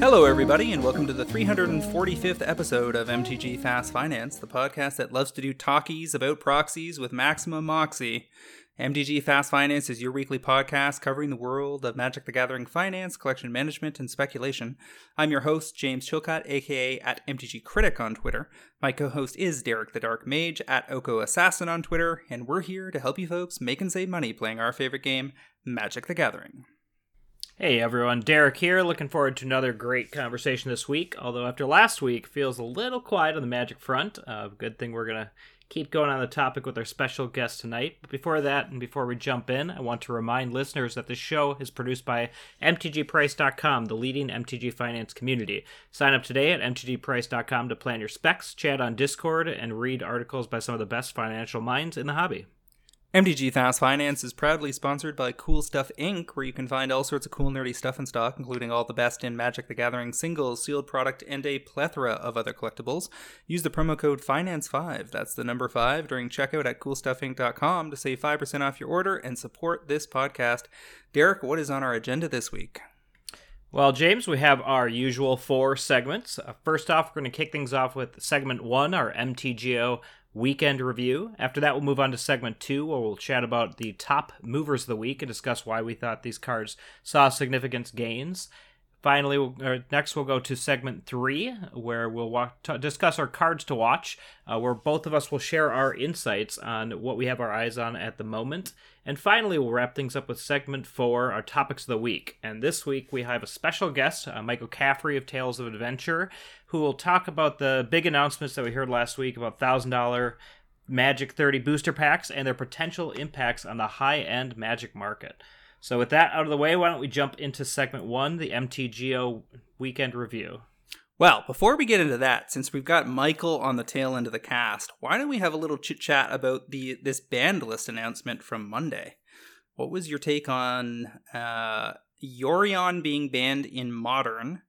Hello, everybody, and welcome to the 345th episode of MTG Fast Finance, the podcast that loves to do talkies about proxies with maximum moxie. MTG Fast Finance is your weekly podcast covering the world of Magic the Gathering finance, collection management, and speculation. I'm your host, James Chilcott, aka at MTG Critic on Twitter. My co host is Derek the Dark Mage at Oko Assassin on Twitter, and we're here to help you folks make and save money playing our favorite game, Magic the Gathering. Hey everyone, Derek here. Looking forward to another great conversation this week. Although after last week feels a little quiet on the Magic front. Uh, good thing we're gonna keep going on the topic with our special guest tonight. But before that, and before we jump in, I want to remind listeners that this show is produced by MTGPrice.com, the leading MTG finance community. Sign up today at MTGPrice.com to plan your specs, chat on Discord, and read articles by some of the best financial minds in the hobby. MTG Fast Finance is proudly sponsored by Cool Stuff Inc., where you can find all sorts of cool nerdy stuff in stock, including all the best in Magic the Gathering singles, sealed product, and a plethora of other collectibles. Use the promo code FINANCE5, that's the number 5, during checkout at coolstuffinc.com to save 5% off your order and support this podcast. Derek, what is on our agenda this week? Well, James, we have our usual four segments. Uh, first off, we're going to kick things off with segment one, our MTGO weekend review. After that, we'll move on to segment two, where we'll chat about the top movers of the week and discuss why we thought these cards saw significant gains. Finally, we'll, next we'll go to segment three, where we'll walk, t- discuss our cards to watch, uh, where both of us will share our insights on what we have our eyes on at the moment. And finally, we'll wrap things up with segment four, our topics of the week. And this week we have a special guest, uh, Michael Caffrey of Tales of Adventure, who will talk about the big announcements that we heard last week about $1,000 Magic 30 booster packs and their potential impacts on the high end Magic market. So, with that out of the way, why don't we jump into segment one, the MTGO weekend review? Well, before we get into that, since we've got Michael on the tail end of the cast, why don't we have a little chit chat about the this banned list announcement from Monday? What was your take on uh, Yorion being banned in Modern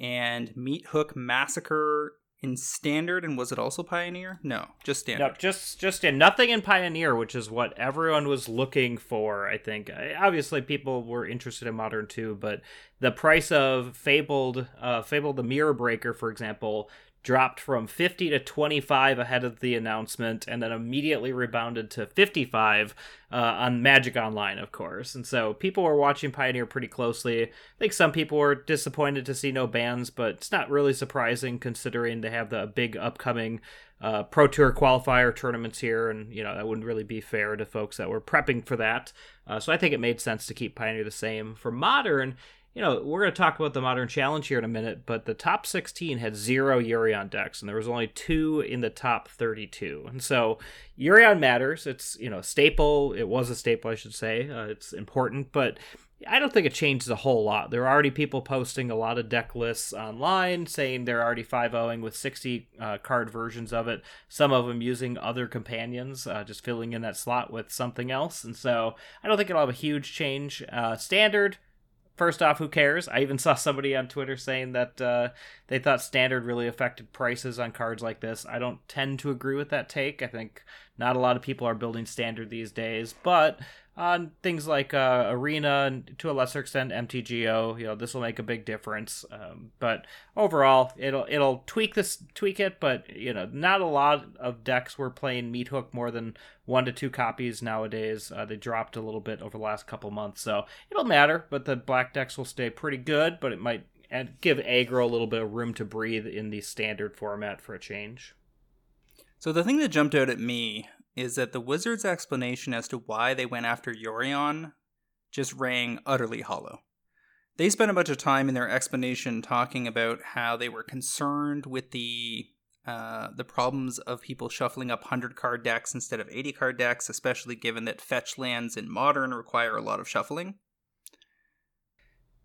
and Meat Hook Massacre in standard and was it also pioneer? No just standard. no just just in nothing in pioneer which is what everyone was looking for i think. Obviously people were interested in modern too but the price of fabled uh fabled the mirror breaker for example dropped from 50 to 25 ahead of the announcement and then immediately rebounded to 55 uh, on Magic Online, of course. And so people were watching Pioneer pretty closely. I think some people were disappointed to see no bans, but it's not really surprising considering they have the big upcoming uh, Pro Tour qualifier tournaments here, and you know that wouldn't really be fair to folks that were prepping for that. Uh, so I think it made sense to keep Pioneer the same. For Modern, you know, we're going to talk about the Modern Challenge here in a minute, but the top 16 had zero Yorion decks, and there was only two in the top 32. And so Yorion matters. It's, you know, a staple. It was a staple, I should say. Uh, it's important, but I don't think it changes a whole lot. There are already people posting a lot of deck lists online saying they're already 5 0ing with 60 uh, card versions of it. Some of them using other companions, uh, just filling in that slot with something else. And so I don't think it'll have a huge change. Uh, standard, first off, who cares? I even saw somebody on Twitter saying that uh, they thought standard really affected prices on cards like this. I don't tend to agree with that take. I think not a lot of people are building standard these days, but on things like uh, arena and to a lesser extent mtgo you know this will make a big difference um, but overall it'll it'll tweak this tweak it but you know not a lot of decks were playing Meat Hook more than one to two copies nowadays. Uh, they dropped a little bit over the last couple months so it'll matter but the black decks will stay pretty good but it might give aggro a little bit of room to breathe in the standard format for a change. So the thing that jumped out at me is that the wizard's explanation as to why they went after Yorion just rang utterly hollow. They spent a bunch of time in their explanation talking about how they were concerned with the uh, the problems of people shuffling up 100 card decks instead of 80 card decks, especially given that fetch lands in modern require a lot of shuffling.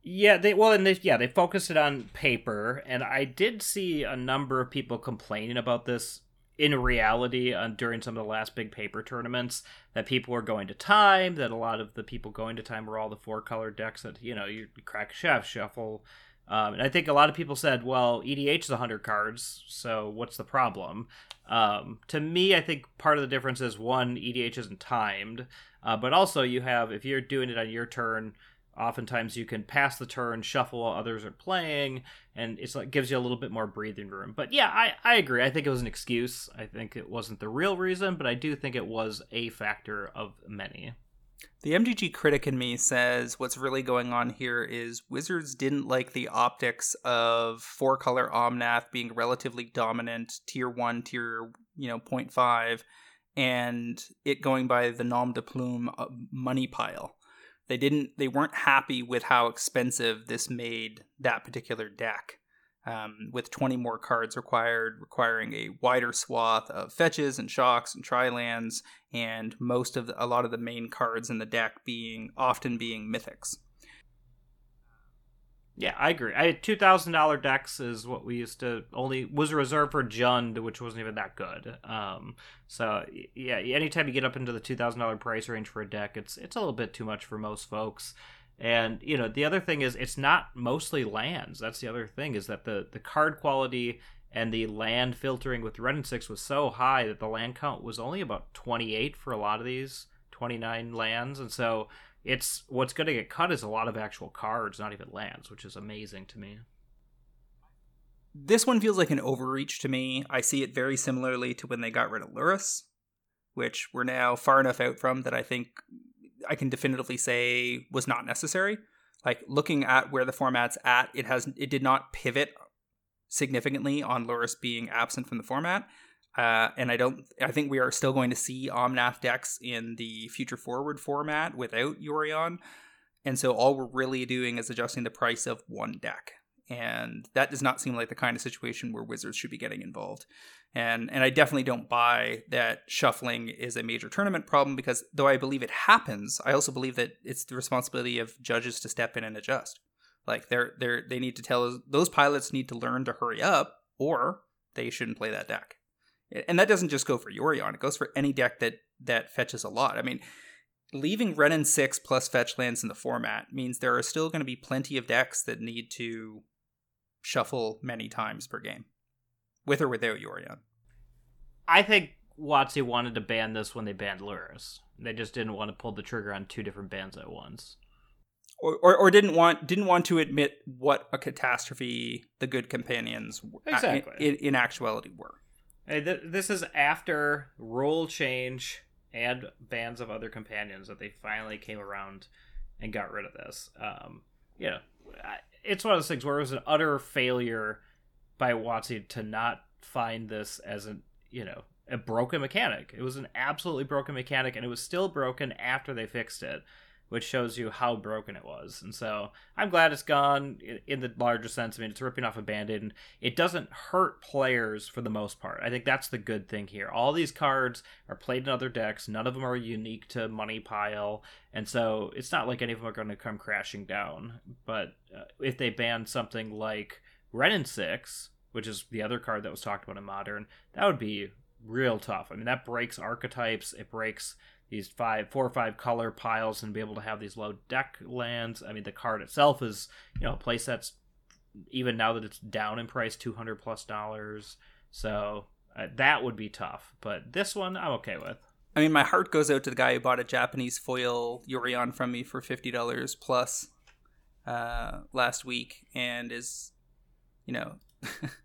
Yeah, they well, and they yeah they focused it on paper, and I did see a number of people complaining about this in reality uh, during some of the last big paper tournaments that people were going to time that a lot of the people going to time were all the four color decks that you know you crack chef shuffle Um, and I think a lot of people said, well, EDH is 100 cards, so what's the problem? Um, to me, I think part of the difference is one, EDH isn't timed, uh, but also you have, if you're doing it on your turn, oftentimes you can pass the turn, shuffle while others are playing, and it's like gives you a little bit more breathing room. But yeah, I, I agree. I think it was an excuse. I think it wasn't the real reason, but I do think it was a factor of many. The MTG critic in me says what's really going on here is Wizards didn't like the optics of four color Omnath being relatively dominant, tier one, tier you know 0.5, and it going by the nom de plume uh, money pile. They didn't. They weren't happy with how expensive this made that particular deck um, with 20 more cards required, requiring a wider swath of fetches and shocks and tri-lands, and most of the, a lot of the main cards in the deck being often being mythics. Yeah, I agree. I two thousand dollar decks is what we used to only was reserved for Jund, which wasn't even that good. Um, so yeah, anytime you get up into the two thousand dollar price range for a deck, it's it's a little bit too much for most folks. And you know, the other thing is it's not mostly lands. That's the other thing is that the the card quality and the land filtering with Wrenn and Six was so high that the land count was only about 28 for a lot of these 29 lands, and so it's what's going to get cut is a lot of actual cards, not even lands, which is amazing to me. This one feels like an overreach to me. I see it very similarly to when they got rid of Lurrus, which we're now far enough out from that I think I can definitively say was not necessary. Like looking at where the format's at, it has it did not pivot significantly on Lurrus being absent from the format. Uh, and I don't. I think we are still going to see Omnath decks in the future forward format without Yorion, and so all we're really doing is adjusting the price of one deck, and that does not seem like the kind of situation where Wizards should be getting involved and and I definitely don't buy that shuffling is a major tournament problem because though I believe it happens, I also believe that it's the responsibility of judges to step in and adjust. Like they're they're they need to tell those pilots need to learn to hurry up or they shouldn't play that deck. And that doesn't just go for Yorion; it goes for any deck that that fetches a lot. I mean, leaving Wrenn and six plus fetch lands in the format means there are still going to be plenty of decks that need to shuffle many times per game with or without Yorion. I think WotC wanted to ban this when they banned Lurrus. They just didn't want to pull the trigger on two different bans at once. Or, or, or, didn't want didn't want to admit what a catastrophe the good companions exactly. in, in actuality were. Hey, th- this is after rule change and bans of other companions that they finally came around and got rid of this. Um, you know, it's one of those things where it was an utter failure by WotC to not find this as an you know a broken mechanic. It was an absolutely broken mechanic, and it was still broken after they fixed it, which shows you how broken it was. And so I'm glad it's gone in the larger sense. I mean, it's ripping off a band-aid, and it doesn't hurt players for the most part. I think that's the good thing here. All these cards are played in other decks. None of them are unique to Money Pile, and so it's not like any of them are going to come crashing down. But uh, if they ban something like and Six, which is the other card that was talked about in Modern, that would be real tough. I mean, that breaks archetypes. It breaks these five, four or five color piles, and be able to have these low deck lands. I mean, the card itself is, you know, a playsets even now that it's down in price, two hundred plus dollars. So uh, that would be tough. But this one, I'm okay with. I mean, my heart goes out to the guy who bought a Japanese foil Yorion from me for fifty dollars plus uh, last week, and is, you know,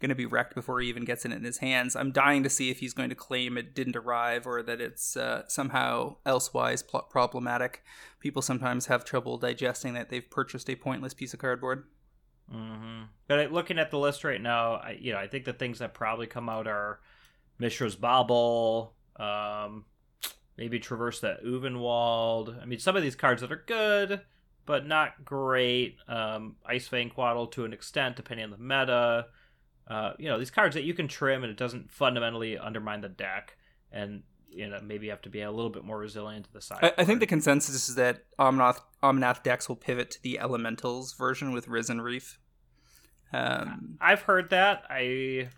going to be wrecked before he even gets it in his hands. I'm dying to see if he's going to claim it didn't arrive or that it's uh, somehow elsewise pl- problematic. People sometimes have trouble digesting that they've purchased a pointless piece of cardboard. Mm-hmm. But looking at the list right now, I, you know, I think the things that probably come out are Mishra's Bauble, um, maybe Traverse the Ulvenwald. I mean, some of these cards that are good, but not great. Um, Icefang Coatl to an extent, depending on the meta. Uh, you know, these cards that you can trim and it doesn't fundamentally undermine the deck. And you know, maybe you have to be a little bit more resilient to the side. I, I think the consensus is that Omnath, Omnath decks will pivot to the Elementals version with Risen Reef. Um, I've heard that. I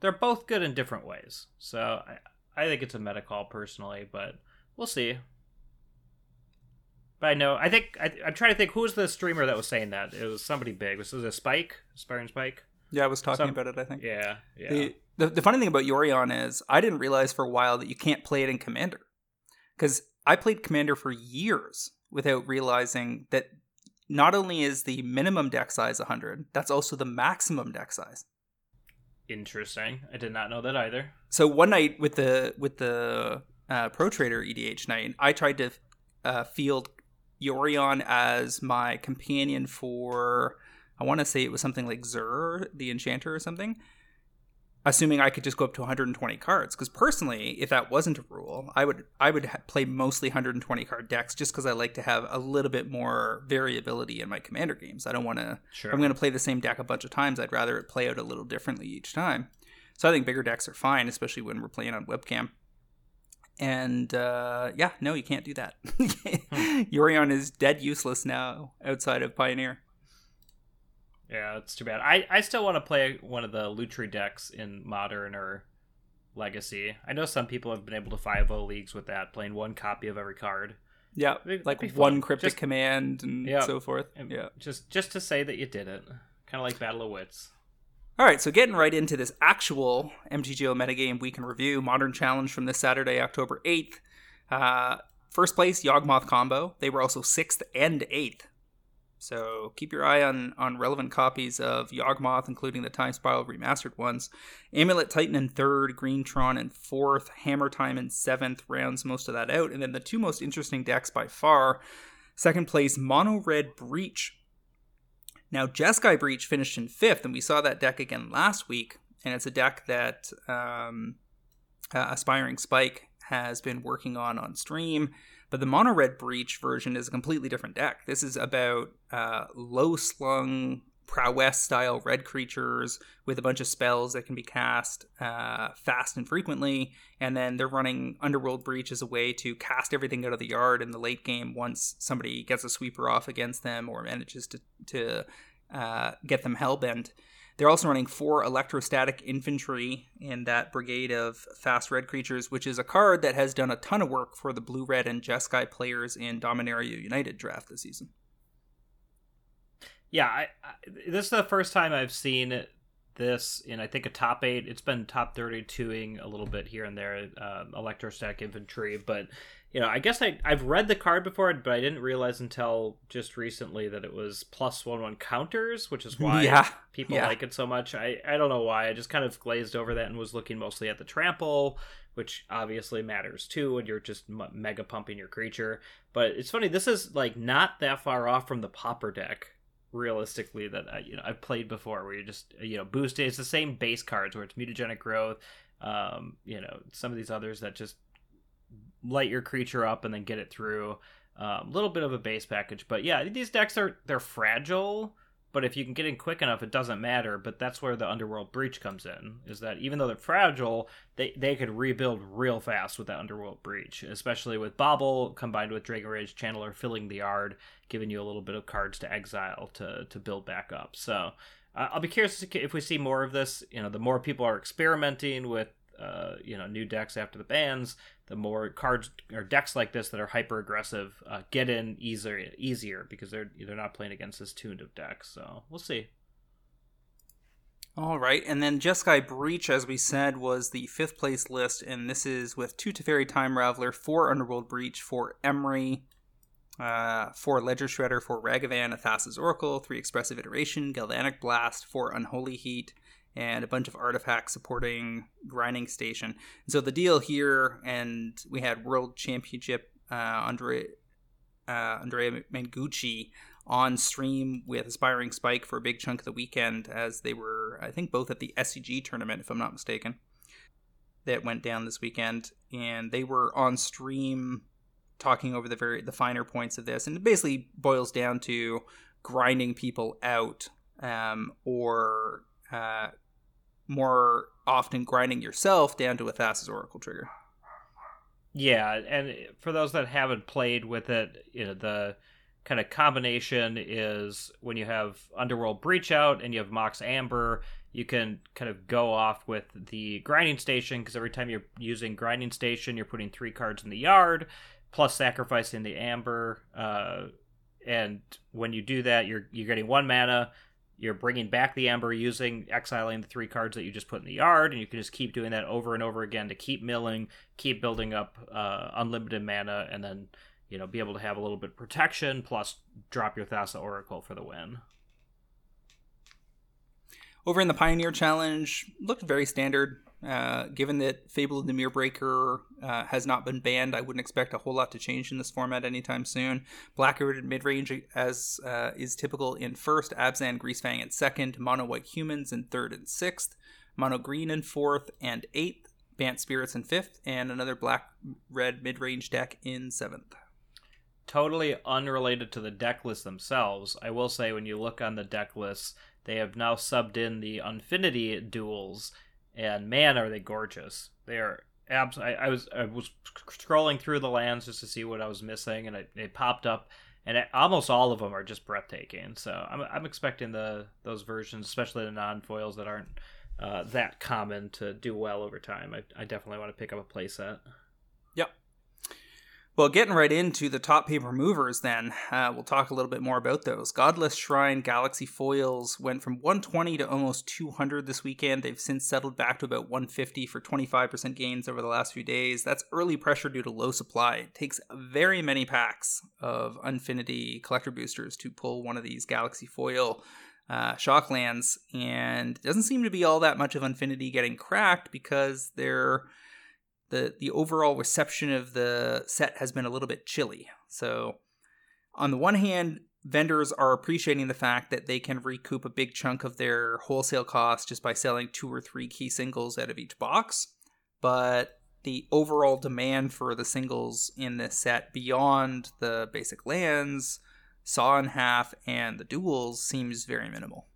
they're both good in different ways, so I, I think it's a meta call personally, but we'll see. But I know. I think I, I'm trying to think who was the streamer that was saying that. It was somebody big. Was it a Spike? Aspiring Spike? Yeah, I was talking Some- about it. I think. Yeah, yeah. The, the the funny thing about Yorion is I didn't realize for a while that you can't play it in Commander, because I played Commander for years without realizing that not only is the minimum deck size 100, that's also the maximum deck size. Interesting. I did not know that either. So one night with the with the uh, Pro Trader EDH night, I tried to uh, field Yorion as my companion for I want to say it was something like Zur, the Enchanter or something. Assuming I could just go up to 120 cards, because personally, if that wasn't a rule, I would I would ha- play mostly 120 card decks just because I like to have a little bit more variability in my commander games. I don't want to Sure. I'm going to play the same deck a bunch of times, I'd rather it play out a little differently each time. So I think bigger decks are fine, especially when we're playing on webcam. And uh, yeah, no, you can't do that. Yorion is dead useless now outside of Pioneer. Yeah, it's too bad. I, I still want to play one of the Lutri decks in Modern or Legacy. I know some people have been able to 5 leagues with that, playing one copy of every card. Yeah, It'd like one cryptic Just- command and Yeah. so forth. And Yeah. Just just to say that you did it. Kind of like Battle of Wits. All right, so getting right into this actual MTGO metagame week in review, Modern Challenge from this Saturday, October 8th. Uh, first place, Yawgmoth combo. They were also sixth and eighth. So keep your eye on, on relevant copies of Yawgmoth, including the Time Spiral remastered ones. Amulet Titan in third, Greentron in fourth, Hammer Time in seventh, rounds most of that out. And then the two most interesting decks by far second place, Mono Red Breach now, Jeskai Breach finished in fifth, and we saw that deck again last week. And it's a deck that um, uh, Aspiring Spike has been working on on stream. But the Mono Red Breach version is a completely different deck. This is about uh, low slung prowess style red creatures with a bunch of spells that can be cast uh, fast and frequently. And then they're running Underworld Breach as a way to cast everything out of the yard in the late game once somebody gets a sweeper off against them or manages to, to uh, get them hellbent. They're also running four electrostatic infantry in that brigade of fast red creatures, which is a card that has done a ton of work for the blue red and Jeskai players in Dominaria United draft this season. Yeah, I, I, this is the first time I've seen this in I think a top eight. It's been top thirty-twoing a little bit here and there, um, electrostatic infantry. But you know, I guess I I've read the card before, but I didn't realize until just recently that it was plus one one counters, which is why Yeah, people yeah. like it so much. I I don't know why. I just kind of glazed over that and was looking mostly at the trample, which obviously matters too when you're just m- mega pumping your creature. But it's funny. This is like not that far off from the popper deck realistically that I, you know I've played before where you just you know boost it. It's the same base cards where it's mutagenic growth, um, you know some of these others that just light your creature up and then get it through. A little bit of a base package, but yeah, these decks are they're fragile. But if you can get in quick enough, it doesn't matter. But that's where the Underworld Breach comes in. Is that even though they're fragile, they, they could rebuild real fast with that Underworld Breach, especially with Bauble combined with Dragon Rage Channeler filling the yard, giving you a little bit of cards to exile to to build back up. So uh, I'll be curious if we see more of this. You know, the more people are experimenting with uh, you know new decks after the bans, the more cards or decks like this that are hyper aggressive uh, get in easier easier because they're they're not playing against this tuned of decks. So we'll see. All right, and then Jeskai Breach, as we said, was the fifth place list, and this is with two Teferi Time Raveler, four Underworld Breach, four Emry, uh, four Ledger Shredder, four Ragavan, Athasa's Oracle, three Expressive Iteration, Galvanic Blast, four Unholy Heat, and a bunch of artifacts supporting Grinding Station. And so the deal here, and we had World Championship uh, Andre uh, Andrea Mengucci on stream with Aspiring Spike for a big chunk of the weekend as they were, I think, both at the SCG tournament, if I'm not mistaken, that went down this weekend. And they were on stream talking over the very the finer points of this, and it basically boils down to grinding people out, um, or uh, more often grinding yourself down to a Thassa's Oracle trigger. Yeah, and for those that haven't played with it, you know the kind of combination is when you have Underworld Breach out and you have Mox Amber, you can kind of go off with the grinding station because every time you're using grinding station, you're putting three cards in the yard. plus sacrificing the amber. Uh, and when you do that, you're you're getting one mana. You're bringing back the amber using exiling the three cards that you just put in the yard, and you can just keep doing that over and over again to keep milling, keep building up uh, unlimited mana, and then you know be able to have a little bit of protection plus drop your Thassa Oracle for the win. Over in the Pioneer Challenge, looked very standard. Uh, given that Fable of the Mirror Breaker uh, has not been banned, I wouldn't expect a whole lot to change in this format anytime soon. Blackwood mid range, as uh, is typical in first, Abzan Greasefang in second, Mono White Humans in third and sixth, Mono Green in fourth and eighth, Bant Spirits in fifth, and another Black Red mid range deck in seventh. Totally unrelated to the deck lists themselves, I will say when you look on the deck lists, they have now subbed in the Unfinity duels and man, are they gorgeous! They are abs. I, I, was I was scrolling through the lands just to see what I was missing, and it, it popped up, and it, almost all of them are just breathtaking. So I'm I'm expecting the those versions, especially the non foils that aren't uh, that common, to do well over time. I, I definitely want to pick up a playset. Well, getting right into the top paper movers, then uh, we'll talk a little bit more about those. Godless Shrine Galaxy foils went from 120 to almost 200 this weekend. They've since settled back to about 150 for 25% gains over the last few days. That's early pressure due to low supply. It takes very many packs of Unfinity collector boosters to pull one of these Galaxy foil uh, shocklands, and doesn't seem to be all that much of Unfinity getting cracked because they're the the overall reception of the set has been a little bit chilly. So, on the one hand, vendors are appreciating the fact that they can recoup a big chunk of their wholesale cost just by selling two or three key singles out of each box. But the overall demand for the singles in this set beyond the basic lands, Saw in Half, and the duels seems very minimal.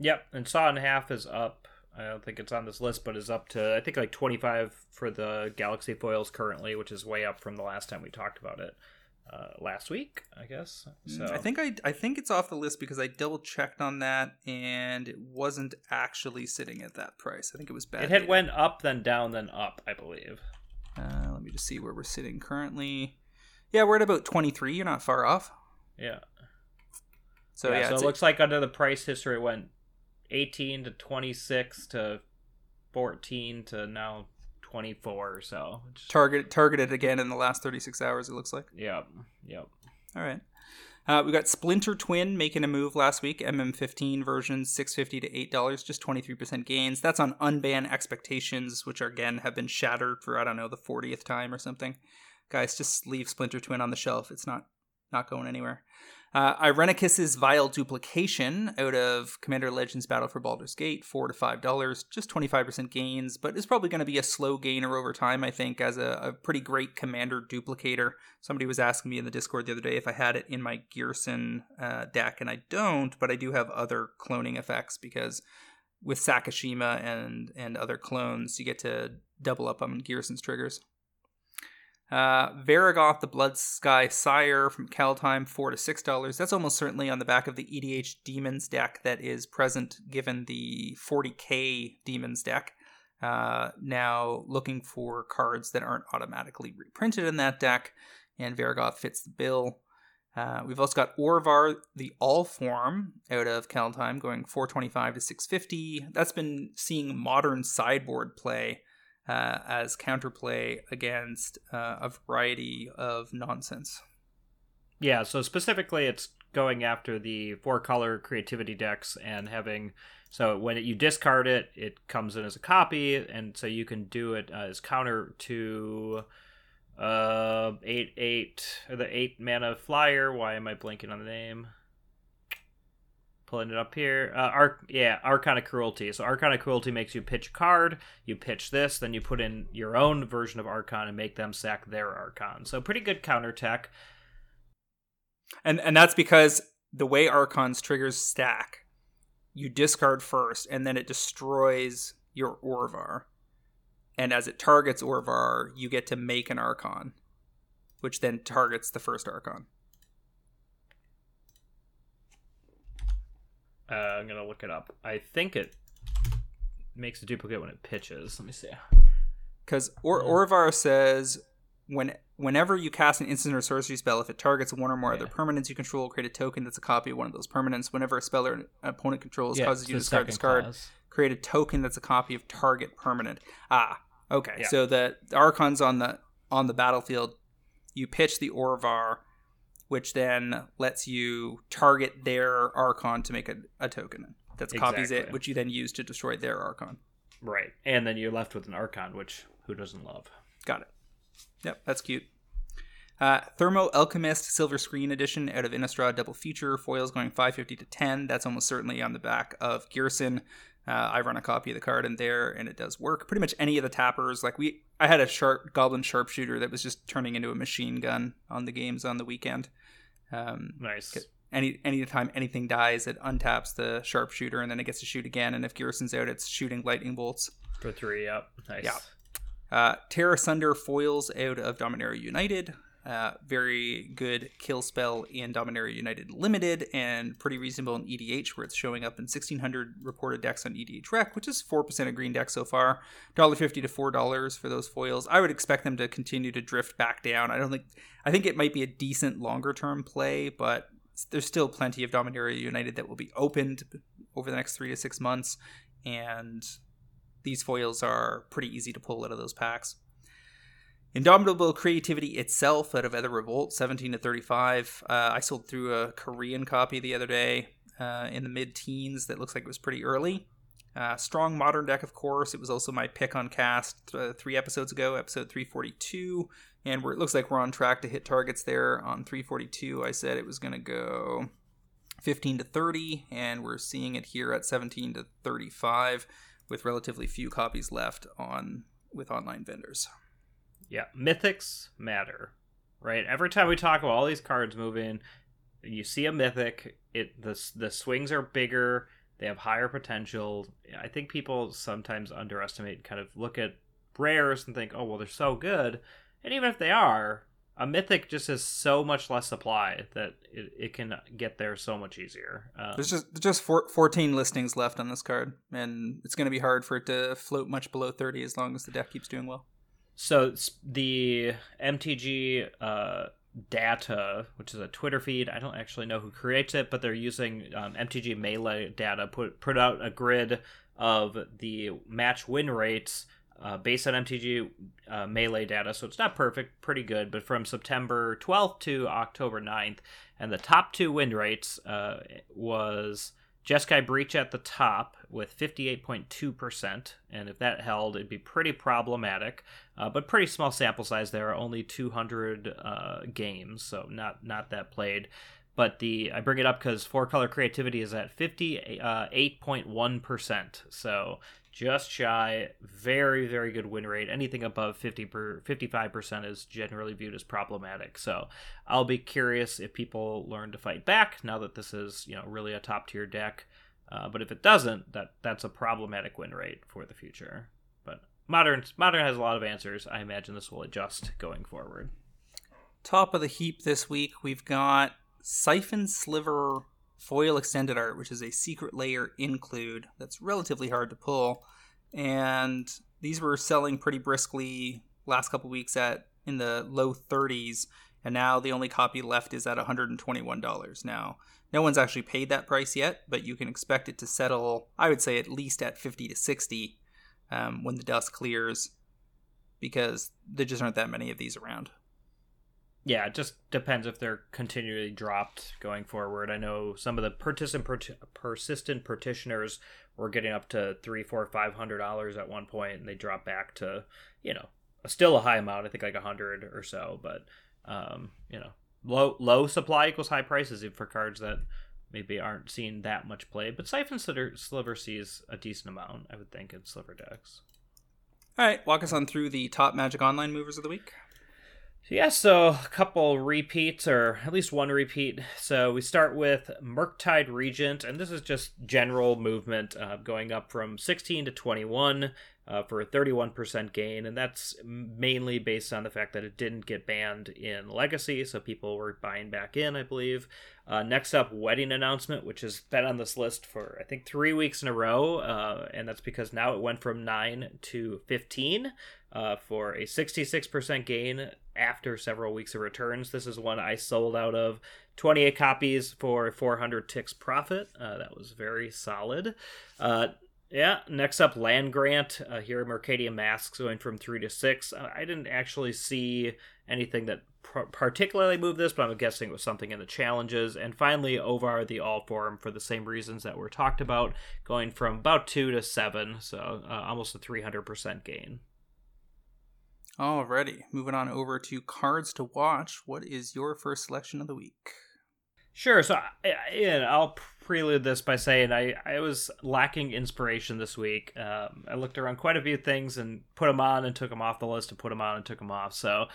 Yep, and Saw in Half is up I don't think it's on this list, but is up to I think like 25 for the Galaxy foils currently, which is way up from the last time we talked about it uh, last week, I guess. Mm, so I think I I think it's off the list because I double checked on that and it wasn't actually sitting at that price. I think it was bad. It had data. went up, then down, then up, I believe. Uh, let me just see where we're sitting currently. Yeah, we're at about 23. You're not far off. Yeah. So yeah, yeah so it looks like under the price history it went 18 to 26 to 14 to now 24 or so target targeted again in the last 36 hours it looks like yep yep all right uh, we got Splinter Twin making a move last week. MM15 version, six fifty to eight dollars, just twenty three percent gains. That's on unban expectations, which are, again have been shattered for I don't know the fortieth time or something. Guys, just leave Splinter Twin on the shelf. It's not not going anywhere. Uh, Irenicus's Vile Duplication out of Commander Legends Battle for Baldur's Gate, four to five dollars, just twenty five percent gains, but it's probably going to be a slow gainer over time. I think as a, a, pretty great Commander duplicator. Somebody was asking me in the Discord the other day if I had it in my Ghyrson uh, deck, and I don't, but I do have other cloning effects because with Sakashima and and other clones, you get to double up on Ghyrson's triggers. Uh, Varragoth, the Blood Sky Sire from Kaldheim, four to six dollars. That's almost certainly on the back of the EDH Demons deck that is present, given the 40k Demons deck. Uh, now looking for cards that aren't automatically reprinted in that deck, and Varragoth fits the bill. Uh, we've also got Orvar, the All Form, out of Kaldheim, going 425 to 650. That's been seeing modern sideboard play uh, as counterplay against uh, a variety of nonsense. Yeah, so specifically, it's going after the four color creativity decks and having so when it, you discard it, it comes in as a copy, and so you can do it as counter to uh eight eight the eight mana flyer. Why am I blanking on the name? Pulling it up here. Uh, Arc, yeah, Archon of Cruelty. So Archon of Cruelty makes you pitch a card. You pitch this, then you put in your own version of Archon and make them sack their Archon. So pretty good counter tech. And and that's because the way Archons triggers stack, you discard first, and then it destroys your Orvar. And as it targets Orvar, you get to make an Archon, which then targets the first Archon. Uh, I'm gonna look it up. I think it makes a duplicate when it pitches. Let me see. Because or- Orvar says when whenever you cast an instant or sorcery spell, if it targets one or more other permanents you control, create a token that's a copy of one of those permanents. Whenever a spell or an opponent controls Yeah, causes you to discard second discard, clause. create a token that's a copy of target permanent. Ah, okay. Yeah. So the, the archons on the on the battlefield, you pitch the Orvar, which then lets you target their archon to make a, a token that's copies it, which you then use to destroy their archon. Right. And then you're left with an Archon, which who doesn't love? Got it. Yep, that's cute. Uh, Thermo Alchemist Silver Screen Edition out of Innistrad Double Feature. Foils going 550 to 10. That's almost certainly on the back of Ghyrson. Uh, I run a copy of the card in there, and it does work. Pretty much any of the tappers. Like we, I had a sharp Goblin Sharpshooter that was just turning into a machine gun on the games on the weekend. Um, Nice. any anytime anything dies, it untaps the sharpshooter, and then it gets to shoot again. And if Ghyrson's out, it's shooting lightning bolts. For three, yep. Nice. Yeah. Uh, Tear Asunder foils out of Dominaria United. Uh, very good kill spell in Dominaria United Limited, and pretty reasonable in EDH, where it's showing up in 1,600 reported decks on EDH Rec, which is 4% of green decks so far. $1.50 to $4 for those foils. I would expect them to continue to drift back down. I don't think, I think it might be a decent longer term play, but there's still plenty of Dominaria United that will be opened over the next three to six months, and these foils are pretty easy to pull out of those packs. Indomitable Creativity itself out of Aether Revolt, 17 to 35. Uh, I sold through a Korean copy the other day uh, in the mid teens that looks like it was pretty early. Uh, strong modern deck, of course. It was also my pick on cast uh, three episodes ago, episode 342. And we're, it looks like we're on track to hit targets there on 342. I said it was going to go 15 to 30, and we're seeing it here at 17 to 35 with relatively few copies left on with online vendors. Yeah, mythics matter, right? Every time we talk about all these cards moving, you see a mythic. It the the swings are bigger. They have higher potential. I think people sometimes underestimate, kind of look at rares and think, oh well, they're so good. And even if they are, a mythic just has so much less supply that it, it can get there so much easier. Um, There's just there's just four, 14 listings left on this card, and it's going to be hard for it to float much below 30 as long as the deck keeps doing well. So the MTG uh, data, which is a Twitter feed, I don't actually know who creates it, but they're using um, MTG Melee data. Put put out a grid of the match win rates uh, based on MTG uh, Melee data. So it's not perfect, pretty good, but from September 12th to October 9th, and the top two win rates uh, was. Jeskai Breach at the top with 58.2%, and if that held, it'd be pretty problematic. Uh, but pretty small sample size there, only 200 uh, games, so not not that played. But the I bring it up because four color creativity is at 58.1%, so just shy. Very very good win rate. Anything above 50 per 55% is generally viewed as problematic. So I'll be curious if people learn to fight back now that this is you know really a top tier deck. Uh, but if it doesn't, that that's a problematic win rate for the future. But modern modern has a lot of answers. I imagine this will adjust going forward. Top of the heap this week, we've got Siphon Sliver Foil Extended Art, which is a Secret Lair include that's relatively hard to pull. And these were selling pretty briskly last couple weeks at in the low 30s, and now the only copy left is at $121 now. No one's actually paid that price yet, but you can expect it to settle, I would say, at least at 50 to 60 um, when the dust clears, because there just aren't that many of these around. Yeah, it just depends if they're continually dropped going forward. I know some of the persistent persistent petitioners were getting up to three, four, five hundred dollars at one point, and they dropped back to you know still a high amount. I think like a hundred or so, but um, you know low low supply equals high prices for cards that maybe aren't seeing that much play. But Siphon Sliver, Sliver sees a decent amount, I would think, in Sliver decks. All right, walk us on through the top Magic Online movers of the week. Yeah, so a couple repeats, or at least one repeat. So we start with Murktide Regent, and this is just general movement uh, going up from 16 to 21 uh, for a 31% gain, and that's mainly based on the fact that it didn't get banned in Legacy, so people were buying back in, I believe. Uh, next up, Wedding Announcement, which has been on this list for I think three weeks in a row, uh, and that's because now it went from 9 to 15 uh, for a 66% gain after several weeks of returns. This is one I sold out of 28 copies for 400 ticks profit. Uh, that was very solid. Uh, yeah, next up, Land Grant. Uh, here, Mercadian Masks going from 3 to 6. Uh, I didn't actually see anything that pr- particularly moved this, but I'm guessing it was something in the challenges. And finally, Orvar the All Form for the same reasons that were talked about, going from about 2 to 7, so uh, almost a 300% gain. Alrighty, moving on over to cards to watch. What is your first selection of the week? Sure. So, I'll prelude this by saying I, I was lacking inspiration this week. Um, I looked around quite a few things and put them on and took them off the list and put them on and took them off. So,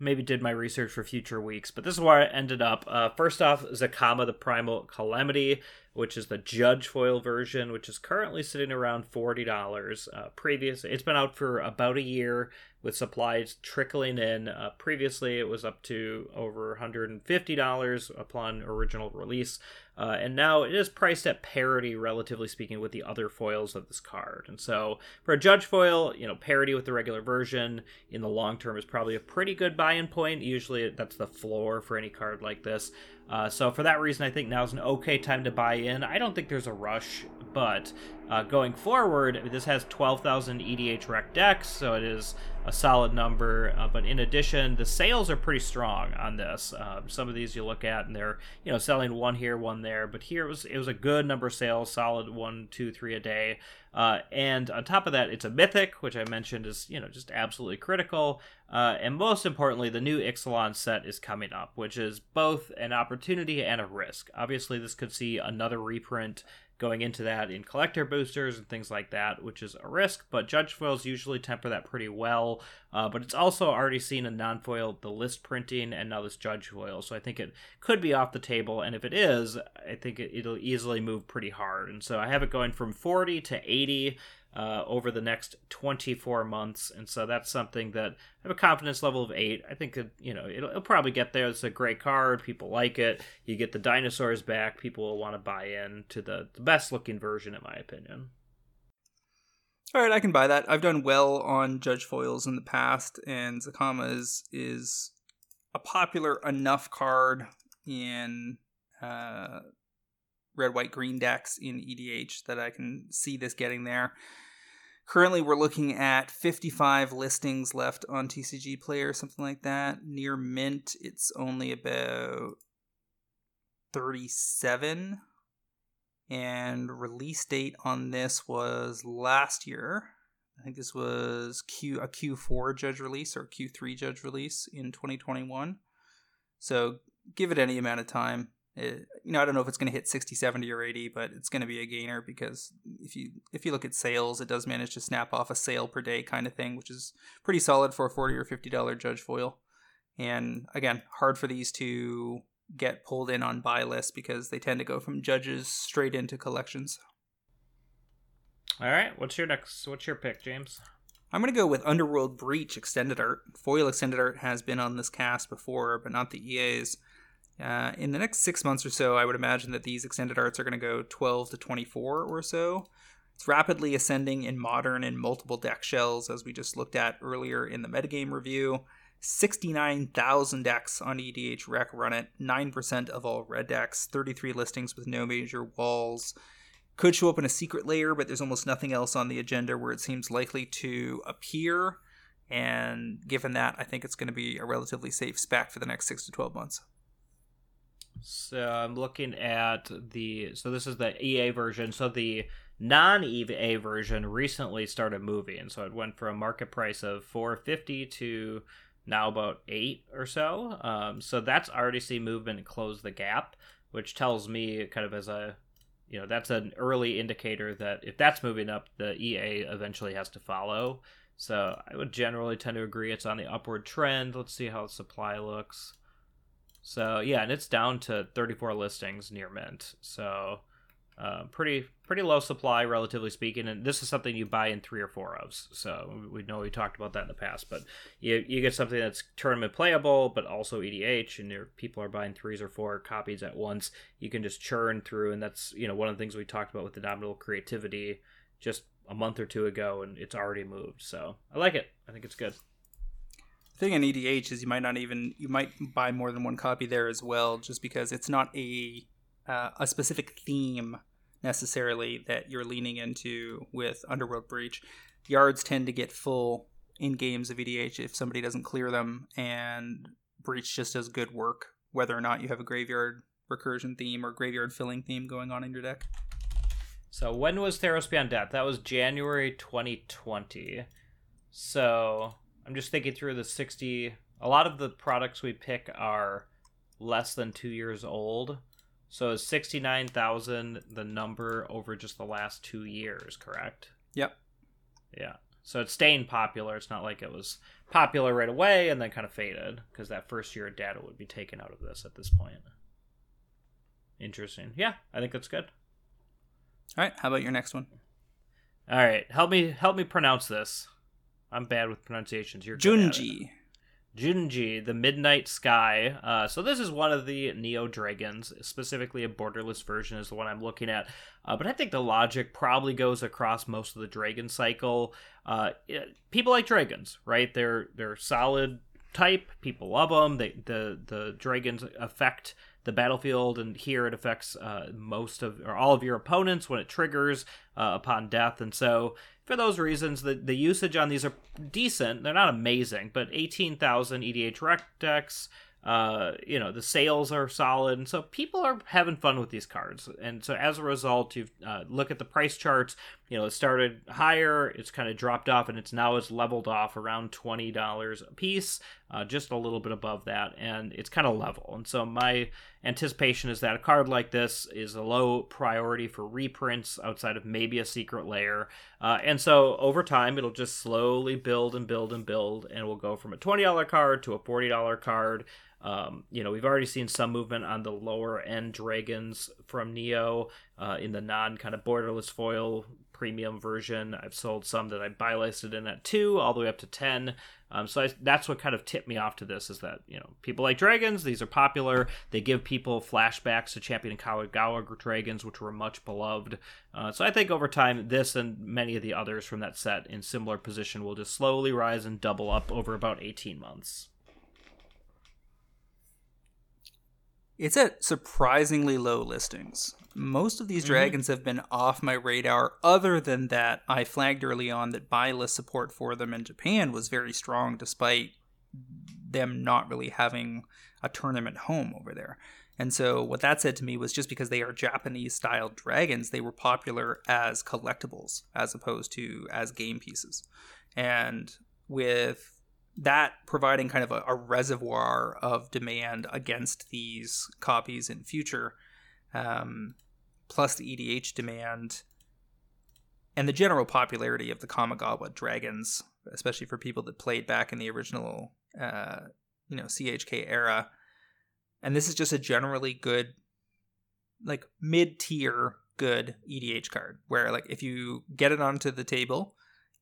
maybe did my research for future weeks. But this is where I ended up. Uh, first off, Zacama the Primal Calamity which is the Judge foil version, which is currently sitting around forty dollars. Uh, previous, it's been out for about a year with supplies trickling in. Uh, previously, it was up to over one hundred and fifty dollars upon original release, uh, and now it is priced at parity, relatively speaking, with the other foils of this card. And so, for a Judge foil, you know, parity with the regular version in the long term is probably a pretty good buy-in point. Usually, that's the floor for any card like this. Uh, so for that reason, I think now is an okay time to buy in. I don't think there's a rush, but uh, going forward, this has 12,000 EDH rec decks, so it is a solid number. Uh, but in addition, the sales are pretty strong on this. Um, some of these you look at, and they're you know selling one here, one there. But here it was it was a good number of sales, solid one, two, three a day. Uh, and on top of that, it's a mythic, which I mentioned is you know just absolutely critical. Uh, and most importantly, the new Ixalan set is coming up, which is both an opportunity and a risk. Obviously, this could see another reprint going into that in collector boosters and things like that, which is a risk, but judge foils usually temper that pretty well. Uh, but it's also already seen a non foil, the list printing, and now this judge foil. So I think it could be off the table. And if it is, I think it, it'll easily move pretty hard. And so I have it going from 40 to 80 uh, over the next 24 months, and so that's something that I have a confidence level of eight. I think it, you know it'll, it'll, probably get there. It's a great card. People like it. You get the dinosaurs back. People will want to buy in to the, the best looking version, in my opinion. All right, I can buy that. I've done well on Judge foils in the past, and Zacama is is a popular enough card in uh, red, white, green decks in EDH that I can see this getting there. Currently, we're looking at 55 listings left on TCG Player, something like that. Near mint, it's only about 37. And release date on this was last year. I think this was Q a Q4 judge release or Q3 judge release in 2021. So give it any amount of time. It, you know, I don't know if it's going to hit 60, 70, or 80, but it's going to be a gainer because if you if you look at sales, it does manage to snap off a sale per day kind of thing, which is pretty solid for a 40 or 50 dollar judge foil. And again, hard for these to get pulled in on buy lists because they tend to go from judges straight into collections. All right, what's your next? What's your pick, James? I'm going to go with Underworld Breach Extended Art. Foil Extended Art has been on this cast before, but not the EAs. Uh, in the next six months or so, I would imagine that these extended arts are going to go 12 to 24 or so. It's rapidly ascending in modern and multiple deck shells, as we just looked at earlier in the metagame review. 69,000 decks on EDH Rec run it, 9% of all red decks, 33 listings with no major walls. Could show up in a Secret Lair, but there's almost nothing else on the agenda where it seems likely to appear. And given that, I think it's going to be a relatively safe spec for the next 6 to 12 months. So I'm looking at the so this is the EA version. So the non-EA version recently started moving. So it went from a market price of 450 to now about eight or so. Um, so that's already seen movement close the gap, which tells me kind of as a you know that's an early indicator that if that's moving up, the EA eventually has to follow. So I would generally tend to agree it's on the upward trend. Let's see how supply looks. So yeah, and it's down to 34 listings near mint. So uh, pretty pretty low supply, relatively speaking. And this is something you buy in three or four of. So we know we talked about that in the past, but you you get something that's tournament playable, but also EDH, and your people are buying threes or four copies at once. You can just churn through, and that's you know one of the things we talked about with Indomitable Creativity just a month or two ago, and it's already moved. So I like it. I think it's good. Thing in EDH is you might not even you might buy more than one copy there as well, just because it's not a uh, a specific theme necessarily that you're leaning into with Underworld Breach. Yards tend to get full in games of EDH if somebody doesn't clear them, and Breach just does good work, whether or not you have a graveyard recursion theme or graveyard filling theme going on in your deck. So when was Theros Beyond Death? That was January 2020. So I'm just thinking through the 60. A lot of the products we pick are less than two years old. So is 69,000 the number over just the last two years, correct? Yep. Yeah. So it's staying popular. It's not like it was popular right away and then kind of faded because that first year of data would be taken out of this at this point. Interesting. Yeah, I think that's good. All right, how about your next one? All right, help me help me pronounce this. I'm bad with pronunciations. You're good at it. Junji. Junji, the Midnight Sky. Uh, so this is one of the Neo Dragons, specifically a borderless version is the one I'm looking at. Uh, but I think the logic probably goes across most of the Dragon cycle. Uh, people like dragons, right? They're they're solid type. People love them. They, the the dragons affect the battlefield, and here it affects uh, most of or all of your opponents when it triggers uh, upon death. And so, for those reasons, the the usage on these are decent. They're not amazing, but eighteen thousand EDHREC decks. Uh, you know the sales are solid, and so people are having fun with these cards. And so as a result, you uh, look at the price charts. You know it started higher, it's kind of dropped off, and it's now it's leveled off around twenty dollars a piece, uh, just a little bit above that, and it's kind of level. And so my anticipation is that a card like this is a low priority for reprints outside of maybe a Secret Lair. Uh, and so over time, it'll just slowly build and build and build, and we'll go from a $20 card to a $40 card. Um, you know, we've already seen some movement on the lower end dragons from Neo uh, in the non kind of borderless foil premium version. I've sold some that I buy listed in at two, all the way up to 10. Um, so I, that's what kind of tipped me off to this is that, you know, people like dragons, these are popular. They give people flashbacks to Champion and Kamigawa dragons, which were much beloved. Uh, so I think over time, this and many of the others from that set in similar position will just slowly rise and double up over about 18 months. It's at surprisingly low listings. Most of these Mhm. dragons have been off my radar. Other than that, I flagged early on that buy list support for them in Japan was very strong, despite them not really having a tournament home over there. And so, what that said to me was just because they are Japanese style dragons, they were popular as collectibles as opposed to as game pieces. And with that providing kind of a, a reservoir of demand against these copies in future, um, plus the EDH demand and the general popularity of the Kamigawa dragons, especially for people that played back in the original, uh, you know, CHK era. And this is just a generally good, like mid tier good EDH card, where like if you get it onto the table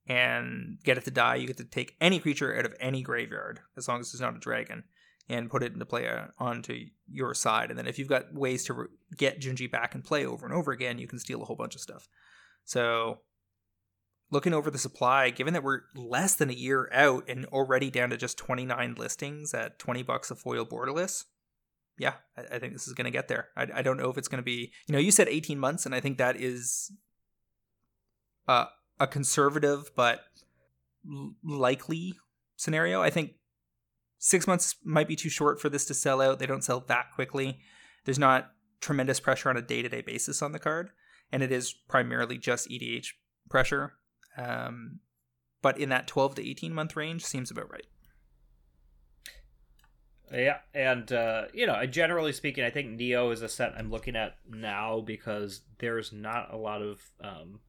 and get it to die, you get to take any creature out of any graveyard, as long as it's not a dragon, and put it into play uh, onto your side. And then if you've got ways to get Junji back and play over and over again, you can steal a whole bunch of stuff. So, looking over the supply, given that we're less than a year out and already down to just 29 listings at 20 bucks a foil borderless, yeah, I, I think this is going to get there. I, I don't know if it's going to be, you know, you said 18 months, and I think that is uh, a conservative but likely scenario. I think six months might be too short for this to sell out. They don't sell that quickly. There's not tremendous pressure on a day to day basis on the card, and it is primarily just EDH pressure. Um, but in that 12 to 18 month range seems about right. Yeah, and uh, you know, generally speaking, I think Neo is a set I'm looking at now because there's not a lot of um,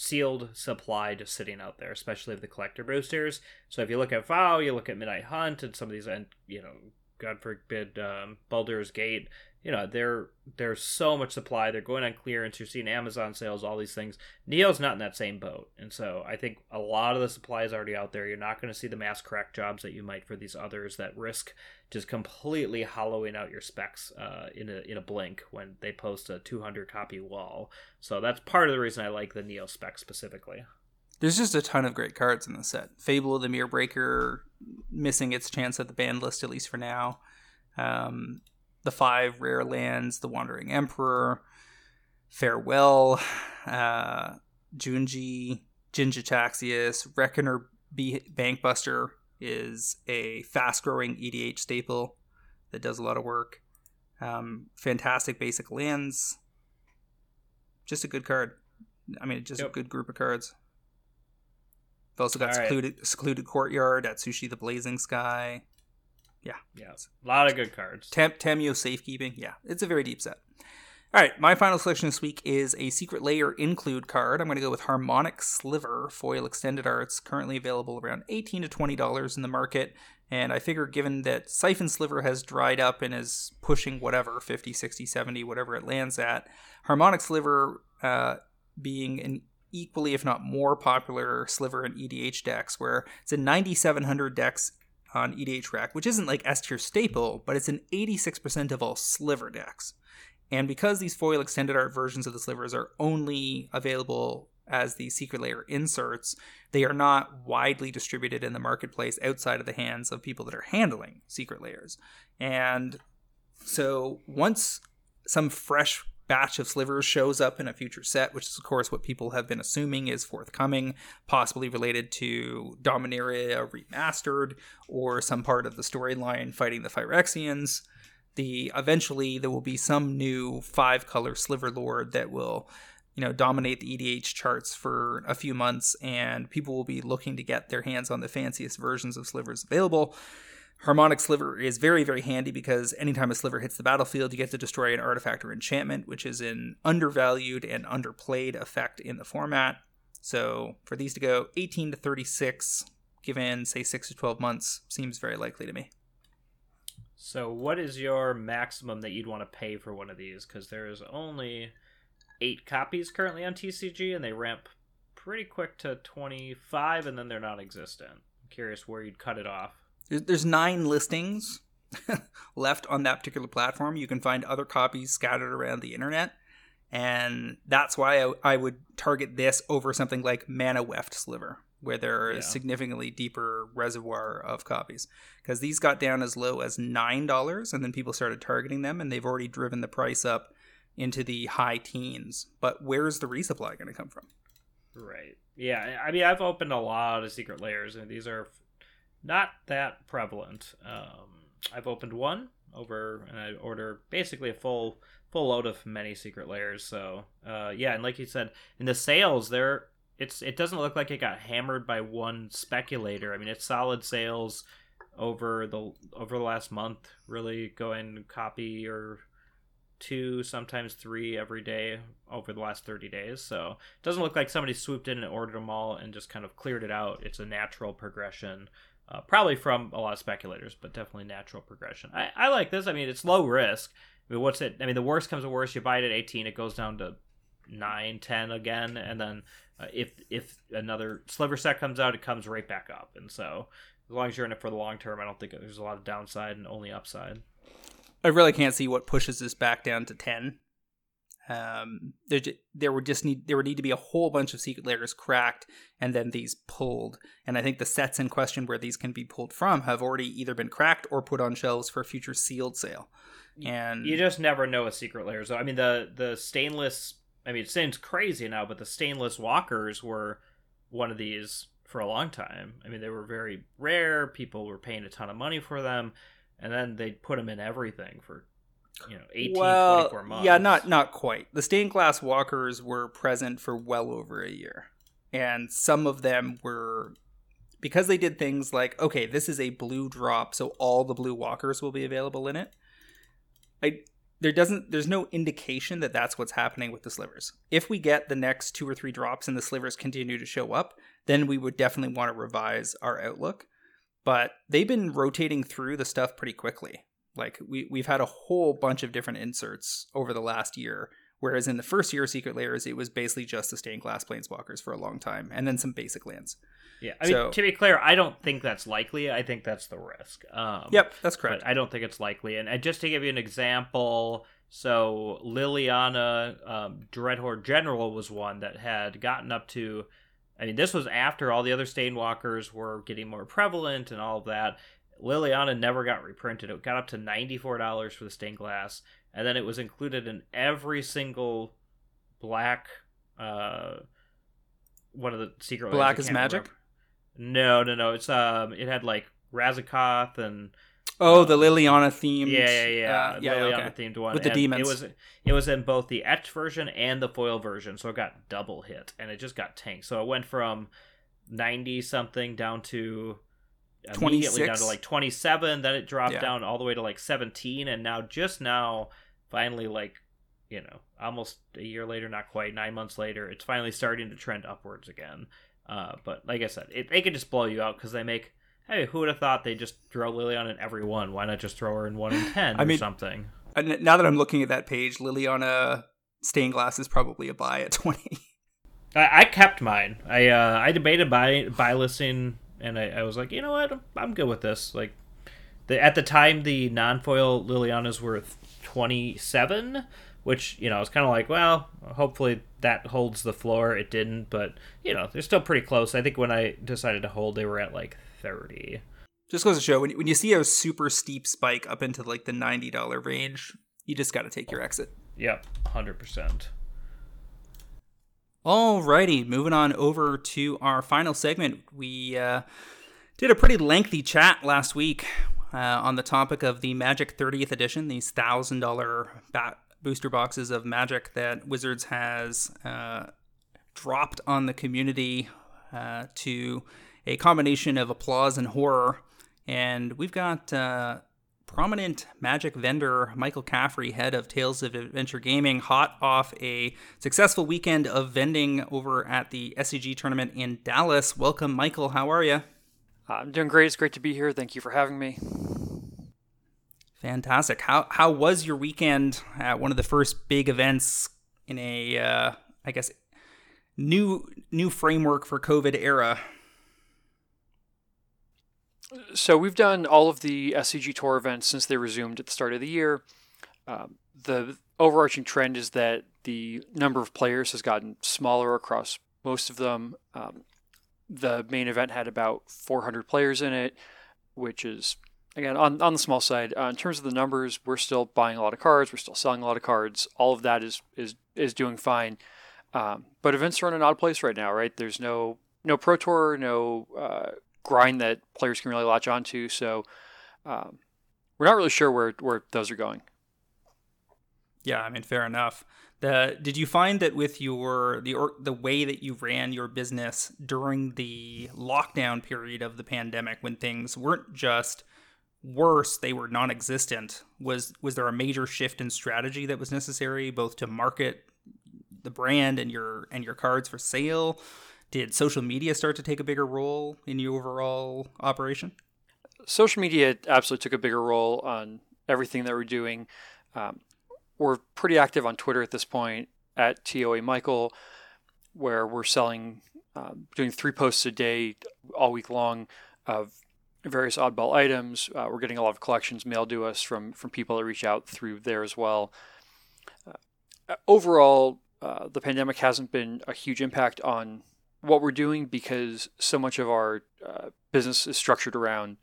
sealed supply just sitting out there, especially of the collector boosters. So if you look at VOW, you look at Midnight Hunt, and some of these, and you know, God forbid, um, Baldur's Gate. You know, there there's so much supply. They're going on clearance. You're seeing Amazon sales, all these things. Neo's not in that same boat, and so I think a lot of the supply is already out there. You're not going to see the mass crack jobs that you might for these others that risk just completely hollowing out your specs uh, in a in a blink when they post a 200 copy wall. So that's part of the reason I like the Neo spec specifically. There's just a ton of great cards in the set. Fable of the Mirror Breaker missing its chance at the banned list at least for now. Um, the five rare lands, the Wandering Emperor, Farewell, uh, Junji, Jin-Gitaxias, Reckoner B- Bankbuster is a fast growing EDH staple that does a lot of work. Um, fantastic basic lands. Just a good card. I mean, just yep. a good group of cards. We've also got secluded, right. secluded courtyard Atsushi the Blazing Sky. Yeah, yeah, a lot of good cards. Tem- Tamiyo safekeeping. Yeah, it's a very deep set. All right, my final selection this week is a Secret Lair include card. I'm going to go with Harmonic Sliver foil extended arts, currently available around 18 to 20 dollars in the market. And I figure, given that Siphon Sliver has dried up and is pushing whatever 50, 60, 70, whatever it lands at, Harmonic Sliver uh, being an equally, if not more popular sliver in EDH decks, where it's in 9,700 decks on EDHREC, which isn't like S tier staple, but it's an 86% of all sliver decks. And because these foil extended art versions of the slivers are only available as the Secret Lair inserts, they are not widely distributed in the marketplace outside of the hands of people that are handling Secret Lairs. And so once some fresh batch of slivers shows up in a future set, which is of course what people have been assuming is forthcoming, possibly related to Dominaria remastered or some part of the storyline fighting the Phyrexians the eventually there will be some new five color sliver lord that will you know dominate the EDH charts for a few months and people will be looking to get their hands on the fanciest versions of slivers available. Harmonic Sliver is very, very handy because anytime a sliver hits the battlefield, you get to destroy an artifact or enchantment, which is an undervalued and underplayed effect in the format. So for these to go 18 to 36, given, say, 6 to 12 months, seems very likely to me. So, what is your maximum that you'd want to pay for one of these? Because there is only eight copies currently on TCG, and they ramp pretty quick to 25, and then they're non existent. I'm curious where you'd cut it off. There's nine listings left on that particular platform. You can find other copies scattered around the internet. And that's why I, I would target this over something like Manaweft Sliver, where there is yeah. significantly deeper reservoir of copies because these got down as low as nine dollars and then people started targeting them and they've already driven the price up into the high teens but where's the resupply going to come from right yeah i mean i've opened a lot of Secret Lairs and these are not that prevalent um, i've opened one over and i order basically a full full load of many Secret Lairs so uh, yeah and like you said in the sales they're it's it doesn't look like it got hammered by one speculator. I mean, it's solid sales over the over the last month, really going copy or two, sometimes three every day over the last 30 days. So it doesn't look like somebody swooped in and ordered them all and just kind of cleared it out. It's a natural progression, uh, probably from a lot of speculators, but definitely natural progression. I, I like this. I mean, it's low risk. I mean, what's it? I mean, the worst comes to worst. You buy it at 18, it goes down to 9, 10 again, and then uh, if if another sliver set comes out, it comes right back up. And so, as long as you're in it for the long term, I don't think there's a lot of downside and only upside. I really can't see what pushes this back down to ten. Um, there, there would just need there would need to be a whole bunch of Secret Lairs cracked and then these pulled. And I think the sets in question where these can be pulled from have already either been cracked or put on shelves for future sealed sale. And you just never know with Secret Lairs. So, I mean, the the stainless I mean, it seems crazy now, but the stainless walkers were one of these for a long time. I mean, they were very rare. People were paying a ton of money for them, and then they put them in everything for you know 18 well, 24 months. Yeah, not not quite. The stained glass walkers were present for well over a year. And some of them were because they did things like okay, this is a blue drop, so all the blue walkers will be available in it. I there doesn't there's no indication that that's what's happening with the slivers. If we get the next two or three drops and the slivers continue to show up, then we would definitely want to revise our outlook. But they've been rotating through the stuff pretty quickly. Like we we've had a whole bunch of different inserts over the last year. Whereas in the first year of Secret Lairs, it was basically just the stained glass planeswalkers for a long time, and then some basic lands. Yeah, I so, mean to be clear, I don't think that's likely. I think that's the risk. Um, yep, that's correct. I don't think it's likely. And, and, just to give you an example, so Liliana um, Dreadhorde General was one that had gotten up to I mean, this was after all the other Stain-Walkers were getting more prevalent and all of that. Liliana never got reprinted. It got up to $94 for the stained glass, and then it was included in every single black uh one of the secret black is magic remember. no no no it's um it had like razakov and oh um, the liliana themed yeah yeah yeah uh, yeah liliana okay. themed one with the and demons it was it was in both the etched version and the foil version so it got double hit and it just got tanked so it went from 90 something down to immediately 26? down to like 27 then it dropped yeah. down all the way to like 17 and now just now finally like you know almost a year later not quite nine months later it's finally starting to trend upwards again. Uh, but like i said it, they could just blow you out because they make hey who would have thought they just throw liliana in every one? Why not just throw her in one in ten I or mean, something? now that i'm looking at that page liliana stained glass is probably a buy at 20 I, I kept mine. I uh, i debated buy buy listing and I, I was like you know what I'm, good with this like the, at the time the non-foil liliana's worth 27 which you know I was kind of like, well, hopefully that holds the floor. It didn't, but you know they're still pretty close. I think when I decided to hold, they were at like thirty. Just goes to show when when you see a super steep spike up into like the ninety dollar range, you just got to take your exit. Yep, hundred percent. Alrighty, moving on over to our final segment. We uh, did a pretty lengthy chat last week uh, on the topic of the Magic 30th edition, these thousand dollar bat booster boxes of Magic that Wizards has uh, dropped on the community uh, to a combination of applause and horror. And we've got uh, prominent Magic vendor Michael Caffrey, head of Tales of Adventure Gaming, hot off a successful weekend of vending over at the SCG tournament in Dallas. Welcome, Michael. How are you? I'm doing great. It's great to be here. Thank you for having me. Fantastic. How how was your weekend at one of the first big events in a uh, I guess new new framework for COVID era? So we've done all of the SCG Tour events since they resumed at the start of the year. Um, the overarching trend is that the number of players has gotten smaller across most of them. Um, the main event had about 400 players in it, which is again on, on the small side uh, in terms of the numbers we're still buying a lot of cards we're still selling a lot of cards all of that is is is doing fine um, but events are in an odd place right now right there's no no pro tour no uh, grind that players can really latch onto. So um, we're not really sure where where those are going. Yeah i mean fair enough. The did you find that with your the or, the way that you ran your business during the lockdown period of the pandemic when things weren't just worse they were non-existent was was there a major shift in strategy that was necessary both to market the brand and your and your cards for sale did social media start to take a bigger role in your overall operation social media absolutely took a bigger role on everything that we're doing um, we're pretty active on twitter at this point at toa michael where we're selling um, doing three posts a day all week long of various oddball items. Uh, we're getting a lot of collections mailed to us from from people that reach out through there as well. Uh, overall, uh, the pandemic hasn't been a huge impact on what we're doing because so much of our uh, business is structured around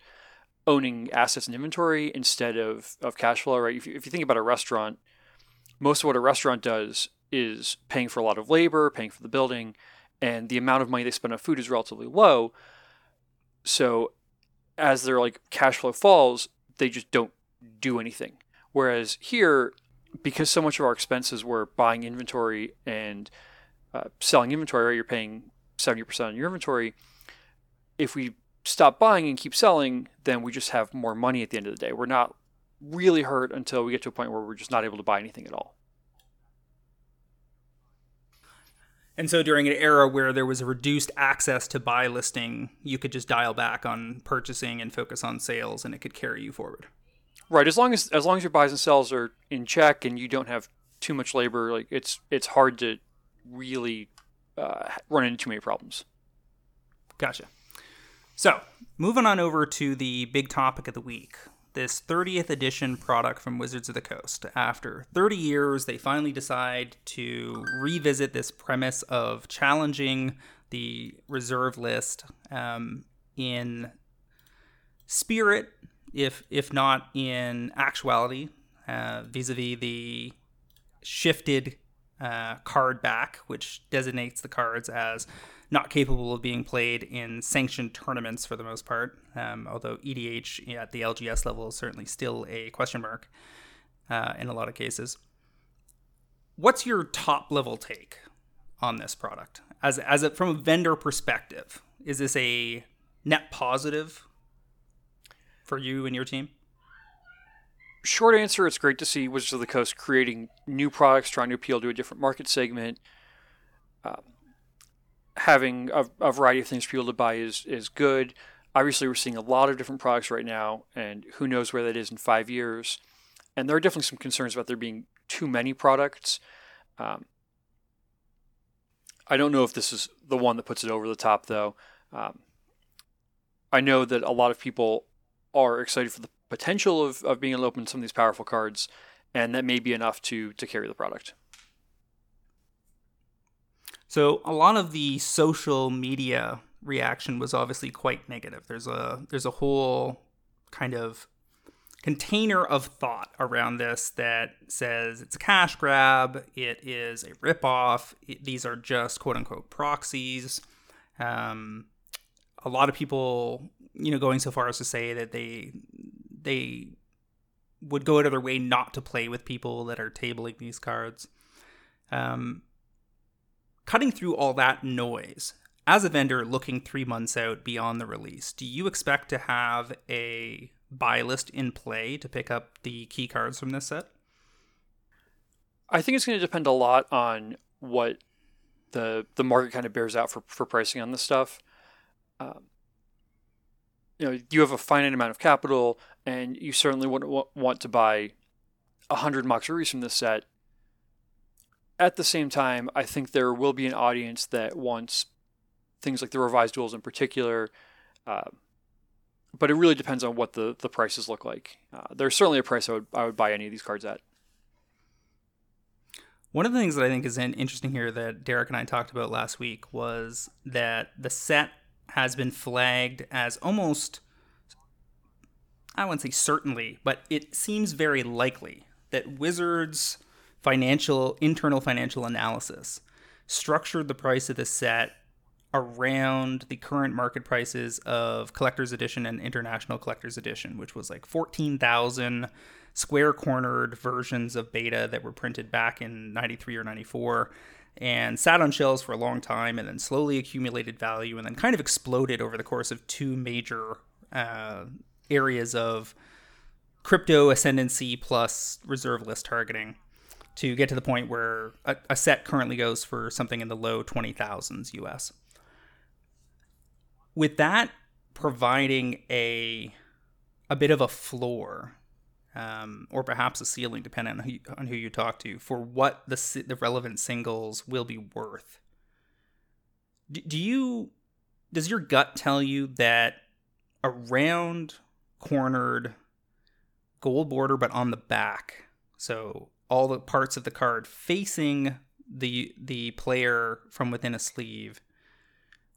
owning assets and inventory instead of, of cash flow. Right? If you, if you think about a restaurant, most of what a restaurant does is paying for a lot of labor, paying for the building, and the amount of money they spend on food is relatively low. So as their like cash flow falls, they just don't do anything. Whereas here, because so much of our expenses were buying inventory and uh, selling inventory, right, you're paying 70% on your inventory. If we stop buying and keep selling, then we just have more money at the end of the day. We're not really hurt until we get to a point where we're just not able to buy anything at all. And so during an era where there was a reduced access to buy listing, you could just dial back on purchasing and focus on sales and it could carry you forward. Right, as long as as long as your buys and sells are in check and you don't have too much labor, like it's it's hard to really uh, run into too many problems. Gotcha. So, moving on over to the big topic of the week. this 30th edition product from Wizards of the Coast. After 30 years, they finally decide to revisit this premise of challenging the reserve list um, in spirit, if if not in actuality, uh, vis-a-vis the shifted uh, card back, which designates the cards as not capable of being played in sanctioned tournaments for the most part. Um, although EDH at the LGS level is certainly still a question mark uh, in a lot of cases. What's your top level take on this product as as a, from a vendor perspective? Is this a net positive for you and your team? Short answer: It's great to see Wizards of the Coast creating new products, trying to appeal to a different market segment. Um, having a, a, variety of things for people to buy is is good. Obviously, we're seeing a lot of different products right now, and who knows where that is in five years. And there are definitely some concerns about there being too many products. Um, I don't know if this is the one that puts it over the top, though. Um, I know that a lot of people are excited for the potential of, of being able to open some of these powerful cards, and that may be enough to to carry the product. So a lot of the social media reaction was obviously quite negative. There's a there's a whole kind of container of thought around this that says it's a cash grab, it is a ripoff, it, these are just quote unquote proxies. Um, a lot of people, you know, going so far as to say that they they would go out of their way not to play with people that are tabling these cards. Um, cutting through all that noise, as a vendor looking three months out beyond the release, do you expect to have a buy list in play to pick up the key cards from this set? I think it's going to depend a lot on what the the market kind of bears out for, for pricing on this stuff. Um, you know, you have a finite amount of capital, and you certainly wouldn't want to buy a hundred Moxaries from this set at the same time, I think there will be an audience that wants things like the revised duals in particular. Uh, but it really depends on what the, the prices look like. Uh, there's certainly a price I would I would buy any of these cards at. One of the things that I think is interesting here that Derek and I talked about last week was that the set has been flagged as almost I wouldn't say certainly, but it seems very likely that Wizards financial internal financial analysis structured the price of the set around the current market prices of collector's edition and international collector's edition which was like 14,000 square cornered versions of beta that were printed back in 93 or 94 and sat on shelves for a long time and then slowly accumulated value and then kind of exploded over the course of two major uh, areas of crypto ascendancy plus reserve list targeting to get to the point where a, a set currently goes for something in the low 20,000s US. With that providing a a bit of a floor um, or perhaps a ceiling, depending on who, you, on who you talk to, for what the the relevant singles will be worth. Do, do you does your gut tell you that a round cornered gold border, but on the back, so all the parts of the card facing the the player from within a sleeve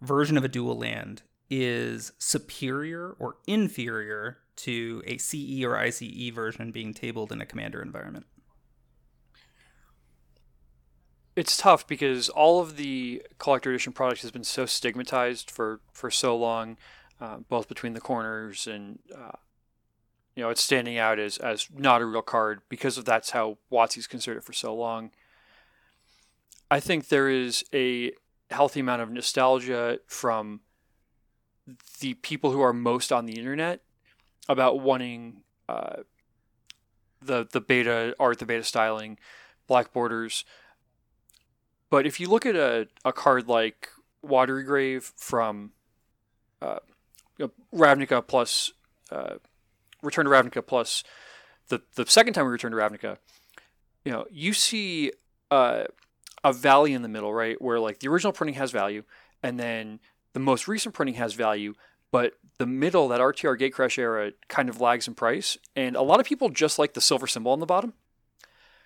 version of a dual land is superior or inferior to a CE or ICE version being tabled in a commander environment? It's tough because all of the collector edition products has been so stigmatized for for so long, uh, both between the corners and uh, you know, it's standing out as as not a real card because of that's how WotC's considered it for so long. I think there is a healthy amount of nostalgia from the people who are most on the internet about wanting uh, the the beta art, the beta styling, black borders. But if you look at a, a card like Watery Grave from uh, Ravnica plus uh, Return to Ravnica plus the the second time we return to Ravnica, you know, you see uh, a valley in the middle, right, where like the original printing has value, and then the most recent printing has value, but the middle, that RTR Gatecrash era, kind of lags in price, and a lot of people just like the silver symbol on the bottom.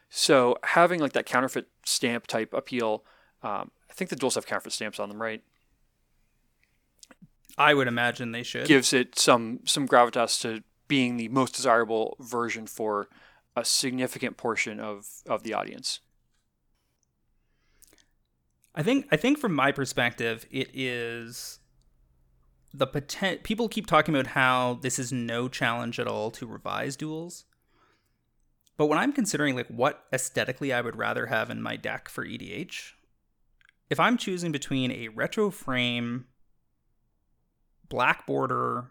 So having like that counterfeit stamp type appeal, um, I think the duals have counterfeit stamps on them, right? I would imagine they should. Gives it some some gravitas to being the most desirable version for a significant portion of of the audience. I think I think from my perspective, it is the potent. People keep talking about how this is no challenge at all to revise duals, but when I'm considering like what aesthetically I would rather have in my deck for EDH, if I'm choosing between a retro frame, black border,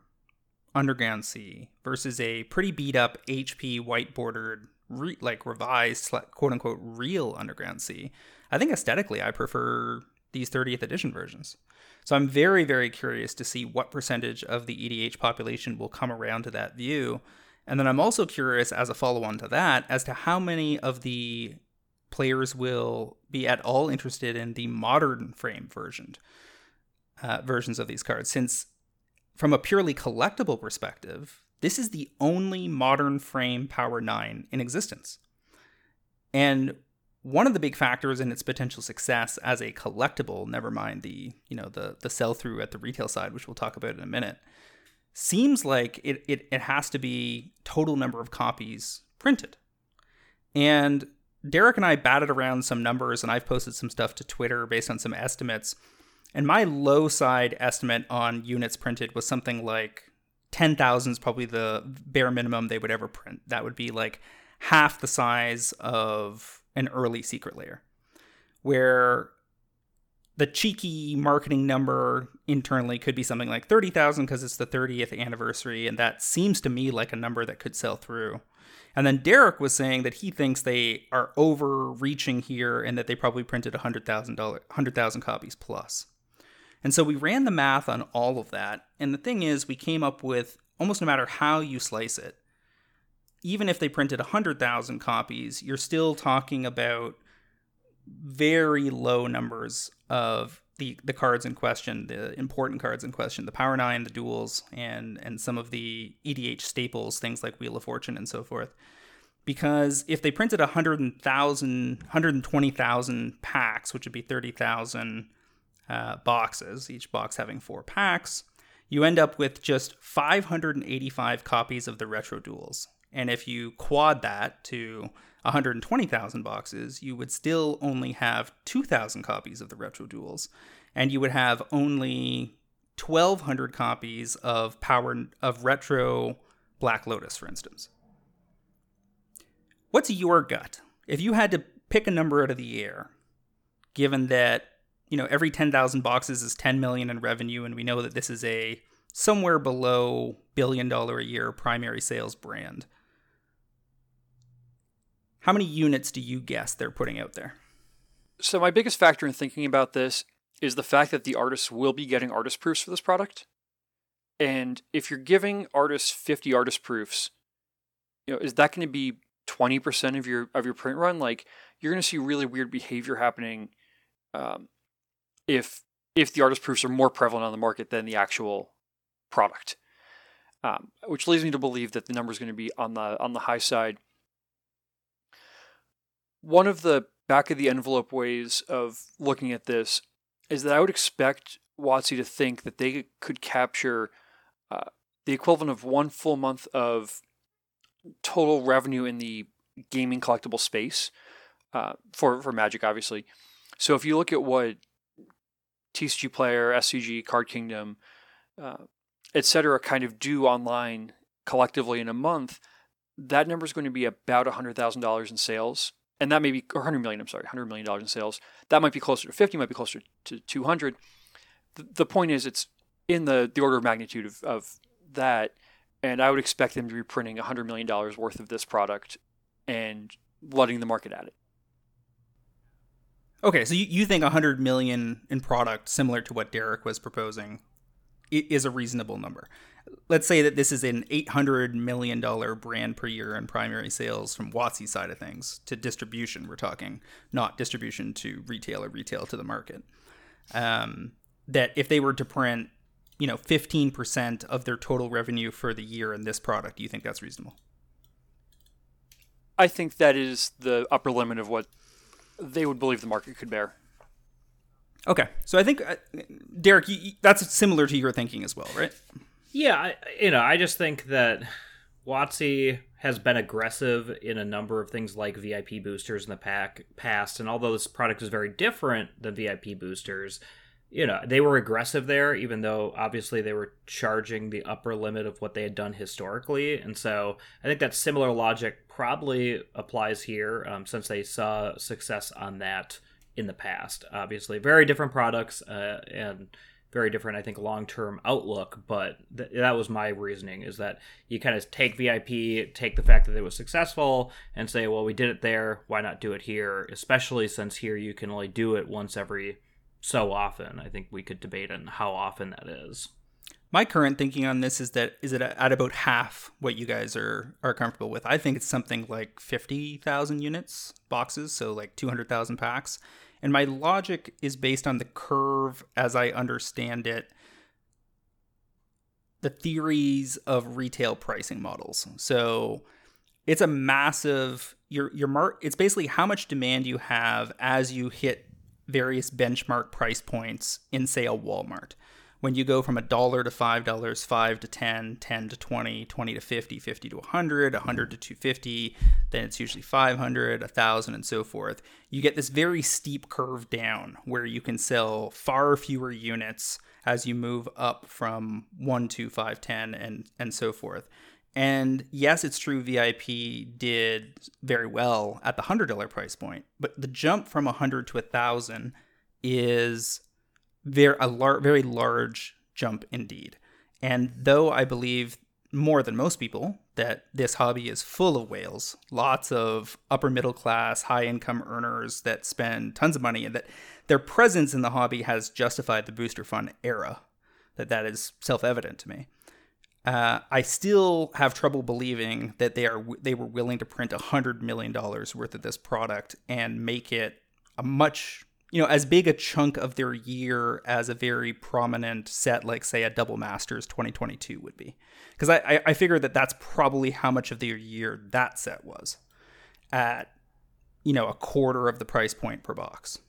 underground sea versus a pretty beat up HP white bordered re- like revised quote unquote real underground sea I think aesthetically, I prefer these 30th edition versions. So I'm very, very curious to see what percentage of the EDH population will come around to that view. And then I'm also curious, as a follow on to that, as to how many of the players will be at all interested in the modern frame version uh, versions of these cards. Since, from a purely collectible perspective, this is the only modern frame Power 9 in existence. And one of the big factors in its potential success as a collectible, never mind the, you know, the the sell through at the retail side, which we'll talk about in a minute, seems like it, it, it has to be total number of copies printed. And Derek and I batted around some numbers and I've posted some stuff to Twitter based on some estimates. And my low side estimate on units printed was something like 10,000 is probably the bare minimum they would ever print. That would be like half the size of an early Secret Lair where the cheeky marketing number internally could be something like 30,000 because it's the 30th anniversary and that seems to me like a number that could sell through. And then Derek was saying that he thinks they are overreaching here and that they probably printed hundred thousand dollars, 100,000 copies plus. And so we ran the math on all of that and the thing is we came up with almost no matter how you slice it even if they printed 100,000 copies, you're still talking about very low numbers of the, the cards in question, the important cards in question, the Power 9, the duals, and, and some of the EDH staples, things like Wheel of Fortune and so forth. Because if they printed 100,000, 120,000 packs, which would be 30,000 uh, boxes, each box having four packs, you end up with just 585 copies of the Retro Duals. And if you quad that to 120,000 boxes, you would still only have 2,000 copies of the Retro Duals. And you would have only 1,200 copies of Power of Retro Black Lotus, for instance. What's your gut? If you had to pick a number out of the air, given that you know every 10,000 boxes is 10 million in revenue and we know that this is a somewhere below billion dollar a year primary sales brand how many units do you guess they're putting out there? So, my biggest factor in thinking about this is the fact that the artists will be getting artist proofs for this product. And if you're giving artists 50 artist proofs, you know, is that going to be 20% of your of your print run? Like you're going to see really weird behavior happening um, if if the artist proofs are more prevalent on the market than the actual product. Um, which leads me to believe that the number is going to be on the on the high side one of the back of the envelope ways of looking at this is that I would expect WotC to think that they could capture uh, the equivalent of one full month of total revenue in the gaming collectible space uh, for for Magic, obviously. So if you look at what TCG Player, SCG, Card Kingdom, uh, etc., kind of do online collectively in a month, that number is going to be about hundred thousand dollars in sales and that may be or 100 million. I'm sorry, 100 million dollars in sales. That might be closer to 50, might be closer to 200. The, the point is, it's in the the order of magnitude of, of that, and I would expect them to be printing 100 million dollars worth of this product and letting the market at it. Okay, so you, you think 100 million in product, similar to what Derek was proposing, is a reasonable number let's say that this is an $800 million brand per year in primary sales from WotC side of things to distribution, we're talking, not distribution to retail or retail to the market. Um, that if they were to print, you know, 15% of their total revenue for the year in this product. Do you think that's reasonable? I think that is the upper limit of what they would believe the market could bear. Okay, so I think uh, Derek, you, that's similar to your thinking as well, right? Yeah, I, you know, I just think that WotC has been aggressive in a number of things like VIP boosters in the pack past, and although this product is very different than VIP boosters, you know, they were aggressive there, even though obviously they were charging the upper limit of what they had done historically. And so I think that similar logic probably applies here um, since they saw success on that in the past. Obviously, very different products uh, and very different, I think, long term outlook. But th- that was my reasoning is that you kind of take VIP, take the fact that it was successful, and say, well, we did it there. Why not do it here? Especially since here you can only do it once every so often. I think we could debate on how often that is. My current thinking on this is that is it at about half what you guys are are comfortable with. I think it's something like fifty thousand units boxes, so like two hundred thousand packs. And my logic is based on the curve as I understand it, the theories of retail pricing models. So it's a massive your your mark it's basically how much demand you have as you hit various benchmark price points in say a Walmart when you go from a dollar to five dollars, five to ten, ten to twenty, twenty to fifty, fifty to hundred, hundred to two fifty, then it's usually five hundred, a thousand, and so forth. You get this very steep curve down where you can sell far fewer units as you move up from one to five, ten, and and so forth. And yes, it's true VIP did very well at the hundred dollar price point, but the jump from a hundred to a thousand is very a lar- very large jump indeed. And though I believe more than most people that this hobby is full of whales, lots of upper middle class, high income earners that spend tons of money, and that their presence in the hobby has justified the Booster Fun era. That that is self evident to me. Uh, I still have trouble believing that they are they were willing to print hundred million dollars worth of this product and make it a much you know, as big a chunk of their year as a very prominent set, like say a Double Masters 2022 would be, because I, I I figure that that's probably how much of their year that set was, at you know a quarter of the price point per box.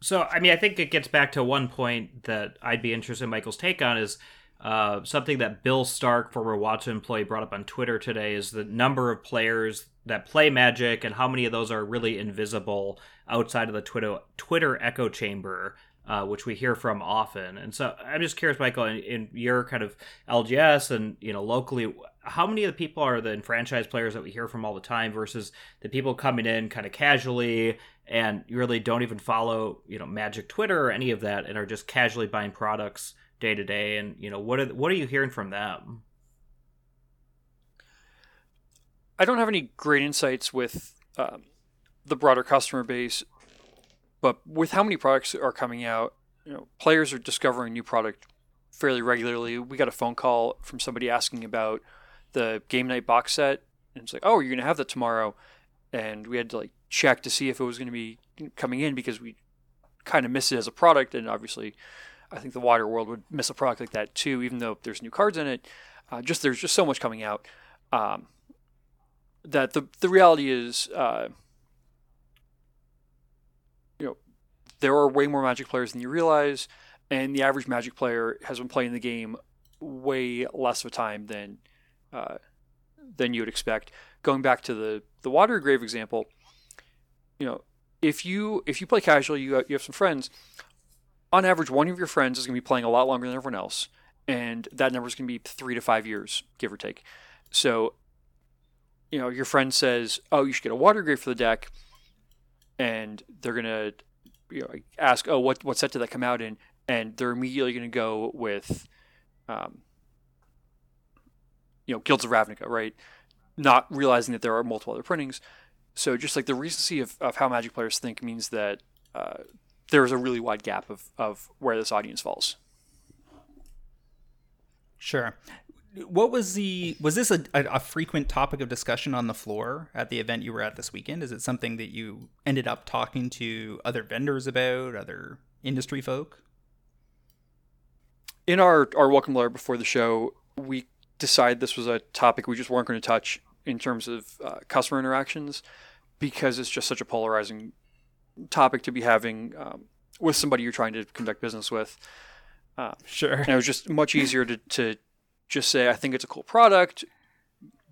So I mean, I think it gets back to one point that I'd be interested in Michael's take on is uh, something that Bill Stark, former WotC employee, brought up on Twitter today is the number of players that play Magic and how many of those are really invisible outside of the Twitter Twitter echo chamber, uh, which we hear from often. And so I'm just curious, Michael, in, in, your kind of LGS and you know locally, how many of the people are the enfranchised players that we hear from all the time versus the people coming in kind of casually and you really don't even follow you know Magic Twitter or any of that and are just casually buying products day to day. And you know what are what are you hearing from them? I don't have any great insights with um, the broader customer base but with how many products are coming out you know players are discovering new product fairly regularly. We got a phone call from somebody asking about the game night box set and it's like oh you're going to have that tomorrow and we had to like check to see if it was going to be coming in because we kind of miss it as a product and obviously I think the wider world would miss a product like that too, even though there's new cards in it. Uh, just there's just so much coming out um, that the the reality is, uh, you know, there are way more Magic players than you realize, and the average Magic player has been playing the game way less of a time than uh, than you would expect. Going back to the the water grave example, you know, if you if you play casual, you you have some friends on average, one of your friends is going to be playing a lot longer than everyone else, and that number is going to be three to five years, give or take. So, you know, your friend says, "Oh, you should get a water grave for the deck," and they're going to, you know, ask, "Oh, what what set did that come out in?" And they're immediately going to go with, um, you know, Guilds of Ravnica, right? Not realizing that there are multiple other printings. So, just like the recency of, of how Magic players think means that. Uh, there's a really wide gap of, of where this audience falls. Sure. What was the was this a, a, a, frequent topic of discussion on the floor at the event you were at this weekend? Is it something that you ended up talking to other vendors about, other industry folk? In our, our welcome letter before the show, we decided this was a topic we just weren't going to touch in terms of uh, customer interactions because it's just such a polarizing topic to be having um, with somebody you're trying to conduct business with. Uh, Sure. and it was just much easier to, to just say, I think it's a cool product,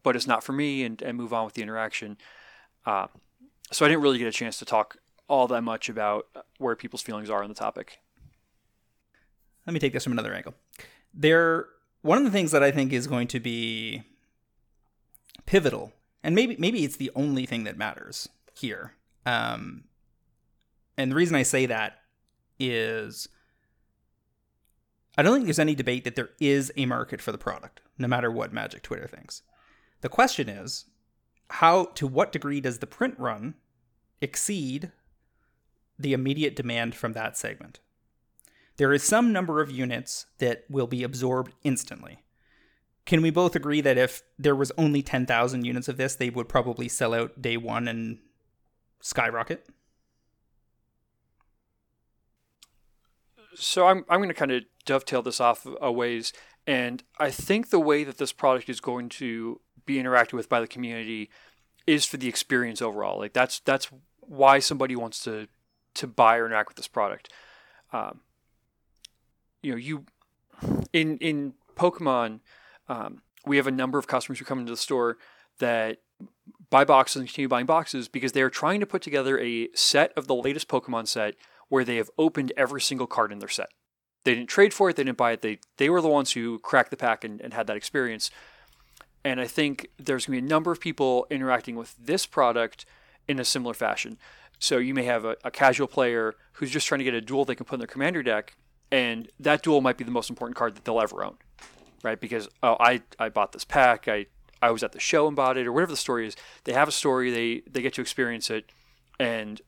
but it's not for me, and, and move on with the interaction. Uh, so I didn't really get a chance to talk all that much about where people's feelings are on the topic. Let me take this from another angle. There, one of the things that I think is going to be pivotal, and maybe maybe it's the only thing that matters here. Um, and the reason I say that is, I don't think there's any debate that there is a market for the product, no matter what Magic Twitter thinks. The question is, how to what degree does the print run exceed the immediate demand from that segment? there is some number of units that will be absorbed instantly. Can we both agree that if there was only 10,000 units of this, they would probably sell out day one and skyrocket? So I'm, I'm going to kind of dovetail this off a ways. And I think the way that this product is going to be interacted with by the community is for the experience overall. Like that's that's why somebody wants to to buy or interact with this product. Um, you know, you in in Pokemon, um, we have a number of customers who come into the store that buy boxes and continue buying boxes because they are trying to put together a set of the latest Pokemon set where they have opened every single card in their set. They didn't trade for it, they didn't buy it. They they were the ones who cracked the pack and, and had that experience. And I think there's going to be a number of people interacting with this product in a similar fashion. So you may have a, a casual player who's just trying to get a dual they can put in their commander deck, and that dual might be the most important card that they'll ever own, right? Because oh, I I bought this pack, I I was at the show and bought it, or whatever the story is. They have a story, they they get to experience it, and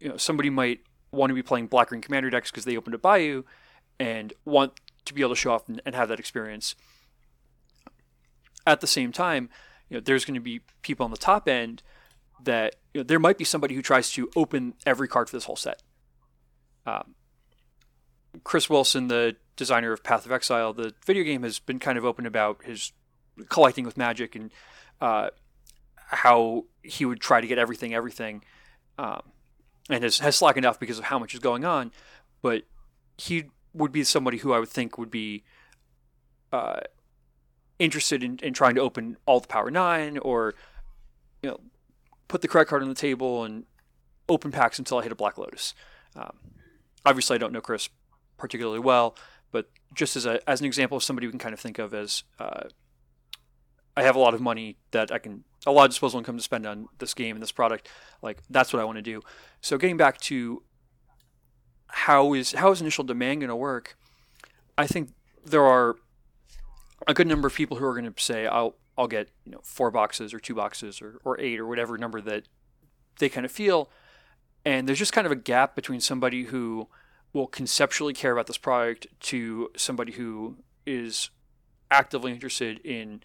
you know somebody might want to be playing black green commander decks because they opened a Bayou, and want to be able to show off and, and have that experience. At the same time, you know, there's going to be people on the top end that you know, there might be somebody who tries to open every card for this whole set. Um, Chris Wilson, the designer of Path of Exile, the video game, has been kind of open about his collecting with Magic and uh, how he would try to get everything, everything, um, and has, has slackened off because of how much is going on. But he would be somebody who I would think would be uh, interested in, in trying to open all the Power Nine or you know put the credit card on the table and open packs until I hit a Black Lotus. Um, obviously, I don't know Chris particularly well, but just as a as an example of somebody we can kind of think of as uh, I have a lot of money that I can a lot of disposable income to spend on this game and this product. Like that's what I want to do. So getting back to how is how is initial demand going to work? I think there are a good number of people who are going to say I'll I'll get you know four boxes or two boxes or, or eight or whatever number that they kind of feel, and there's just kind of a gap between somebody who will conceptually care about this product to somebody who is actively interested in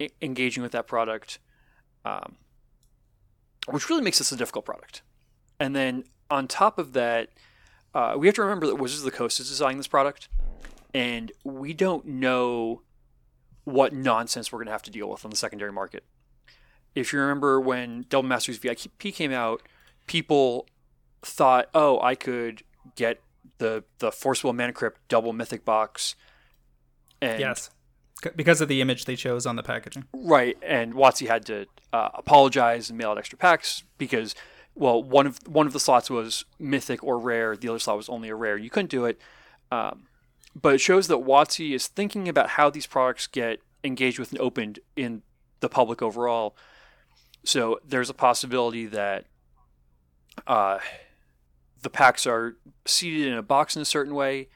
I- engaging with that product, um, which really makes this a difficult product. And then on top of that, uh, we have to remember that Wizards of the Coast is designing this product, and we don't know what nonsense we're going to have to deal with on the secondary market. If you remember when Double Masters VIP came out, people thought, "Oh, I could get the the Force Will Mana Crypt double mythic box." And yes. Because of the image they chose on the packaging. Right, and WotC had to uh, apologize and mail out extra packs because, well, one of one of the slots was mythic or rare. The other slot was only a rare. You couldn't do it, um, but it shows that WotC is thinking about how these products get engaged with and opened in the public overall. So there's a possibility that uh, the packs are seated in a box in a certain way.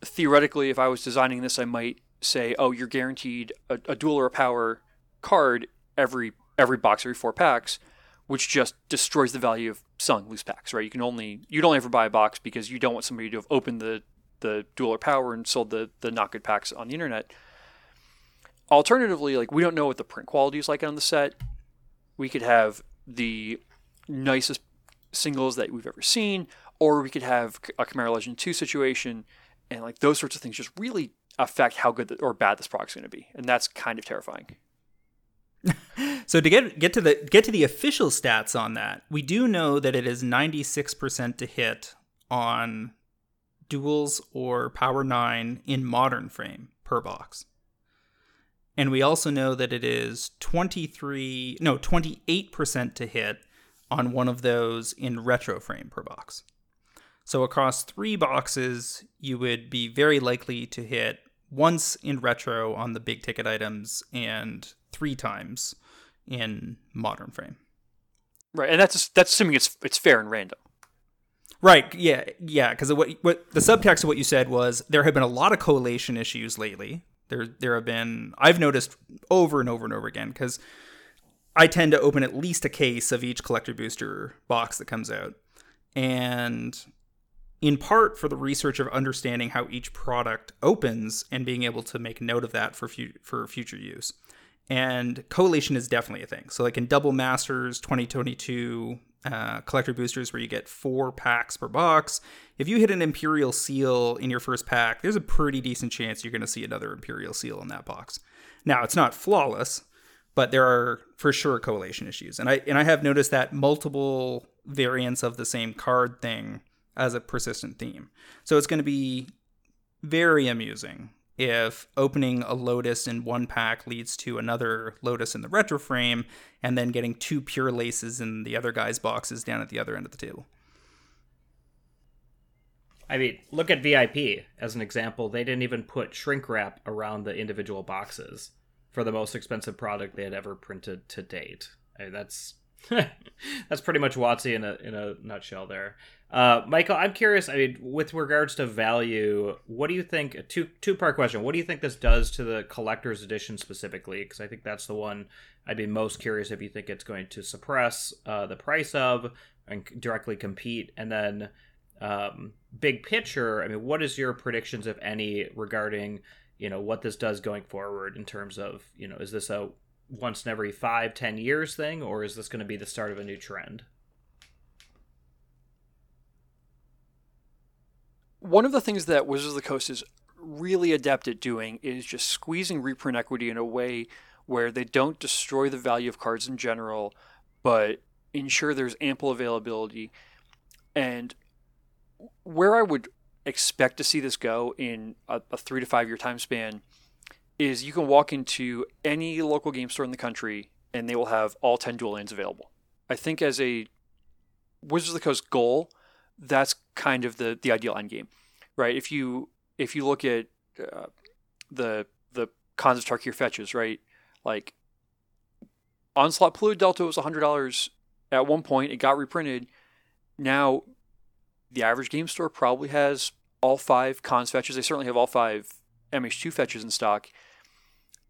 Theoretically, if I was designing this, I might say, "Oh, you're guaranteed a, a dual or a power card every every box, every four packs," which just destroys the value of selling loose packs. Right? You can only you'd only ever buy a box because you don't want somebody to have opened the the dual or power and sold the the good packs on the internet. Alternatively, like we don't know what the print quality is like on the set. We could have the nicest singles that we've ever seen, or we could have a Chimera Legend 2 situation, and like those sorts of things just really affect how good or bad this product's going to be, and that's kind of terrifying. so to get get to the get to the official stats on that, we do know that it is 96% to hit on duals or power 9 in modern frame per box. And we also know that it is 23 no 28% to hit on one of those in retro frame per box. So across 3 boxes, you would be very likely to hit once in retro on the big ticket items and three times in modern frame. Right, and that's that's assuming it's it's fair and random. Right. Yeah. Yeah. Because what what the subtext of what you said was there have been a lot of collation issues lately. There there have been I've noticed over and over and over again because I tend to open at least a case of each collector booster box that comes out, and in part for the research of understanding how each product opens and being able to make note of that for fu- for future use. And collation is definitely a thing. So, like in Double Masters 2022 uh, collector boosters, where you get four packs per box, if you hit an Imperial Seal in your first pack, there's a pretty decent chance you're going to see another Imperial Seal in that box. Now, it's not flawless, but there are for sure collation issues, and I and I have noticed that multiple variants of the same card thing as a persistent theme. So it's going to be very amusing if opening a Lotus in one pack leads to another Lotus in the retro frame, and then getting two pure laces in the other guy's boxes down at the other end of the table. I mean, look at VIP as an example. They didn't even put shrink wrap around the individual boxes for the most expensive product they had ever printed to date. I mean, that's that's pretty much WotC in a in a nutshell there. Uh, Michael, I'm curious. I mean, with regards to value, what do you think? Two two part question. What do you think this does to the collector's edition specifically? Because I think that's the one I'd be most curious if you think it's going to suppress uh, the price of and directly compete. And then, um, big picture. I mean, what is your predictions, if any, regarding you know what this does going forward in terms of you know is this a once in every five ten years thing or is this going to be the start of a new trend? one of the things that Wizards of the Coast is really adept at doing is just squeezing reprint equity in a way where they don't destroy the value of cards in general, but ensure there's ample availability. And where I would expect to see this go in a, a three to five year time span is you can walk into any local game store in the country and they will have all 10 dual lands available. I think as a Wizards of the Coast goal, that's kind of the the ideal end game, right? If you if you look at uh, the the Khans of Tarkir fetches, right? Like Onslaught Polluted Delta was hundred dollars at one point. It got reprinted. Now, the average game store probably has all five Khans fetches. They certainly have all five MH2 fetches in stock,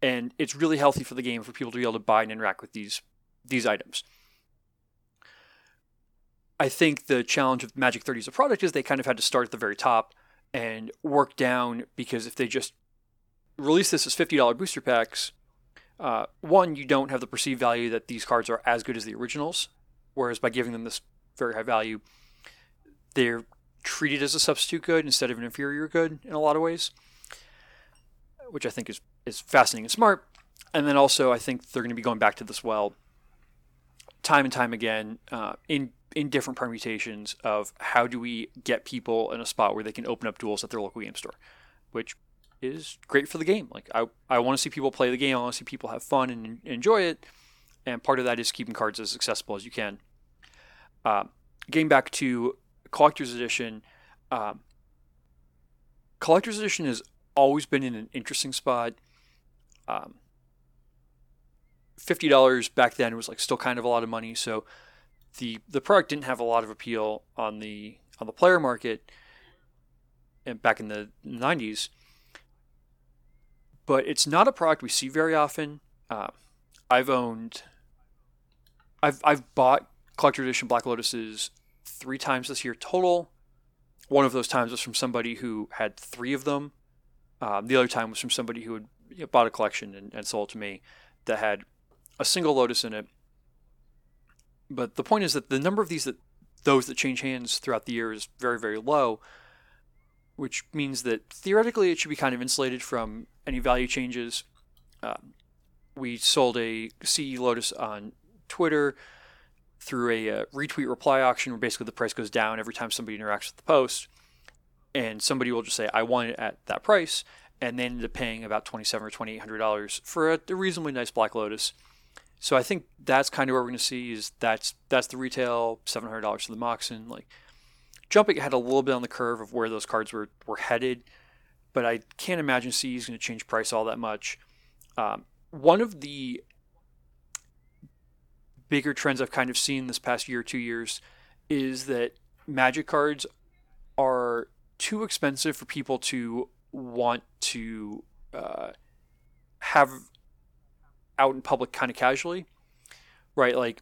and it's really healthy for the game for people to be able to buy and interact with these these items. I think the challenge of Magic 30 as a product is they kind of had to start at the very top and work down because if they just release this as $50 booster packs, uh, one, you don't have the perceived value that these cards are as good as the originals, whereas by giving them this very high value, they're treated as a substitute good instead of an inferior good in a lot of ways, which I think is, is fascinating and smart. And then also, I think they're going to be going back to this well time and time again uh, in in different permutations of how do we get people in a spot where they can open up duals at their local game store, which is great for the game. Like I, I want to see people play the game. I want to see people have fun and enjoy it. And part of that is keeping cards as accessible as you can. Uh, getting back to collector's edition, um, collector's edition has always been in an interesting spot. Um, Fifty dollars back then was like still kind of a lot of money, so the the product didn't have a lot of appeal on the on the player market and back in the 90s but it's not a product we see very often uh, i've owned i've i've bought collector edition black lotuses three times this year total. One of those times was from somebody who had three of them. Um, the other time was from somebody who had you know, bought a collection and, and sold to me that had a single lotus in it. But the point is that the number of these that those that change hands throughout the year is very, very low, which means that theoretically it should be kind of insulated from any value changes. Um, we sold a CE Lotus on Twitter through a uh, retweet reply auction where basically the price goes down every time somebody interacts with the post. And somebody will just say, I want it at that price. And they ended up paying about 27 or $2,800 for a, reasonably nice Black Lotus. So I think that's kind of what we're going to see is that's that's the retail seven hundred dollars for the Moxen. Like jumping had a little bit on the curve of where those cards were were headed, but I can't imagine CE is going to change price all that much. Um, one of the bigger trends I've kind of seen this past year, two years, is that Magic cards are too expensive for people to want to uh, have out in public kind of casually, right? Like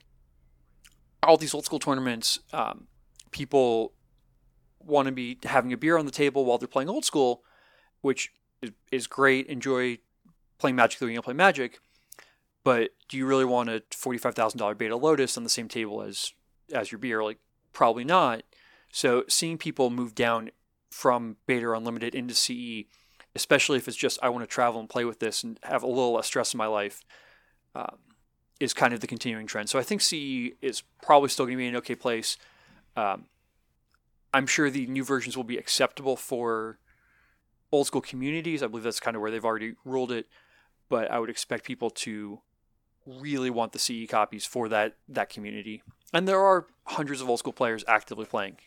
all these old school tournaments, um, people want to be having a beer on the table while they're playing old school, which is, is great. Enjoy playing Magic the way you play Magic, but do you really want a forty-five thousand dollar Beta Lotus on the same table as as your beer? Like probably not. So seeing people move down from Beta Unlimited into CE, especially if it's just I want to travel and play with this and have a little less stress in my life, um, is kind of the continuing trend. So I think CE is probably still going to be an okay place. Um, I'm sure the new versions will be acceptable for old school communities. I believe that's kind of where they've already ruled it. But I would expect people to really want the CE copies for that that community. And there are hundreds of old school players actively playing.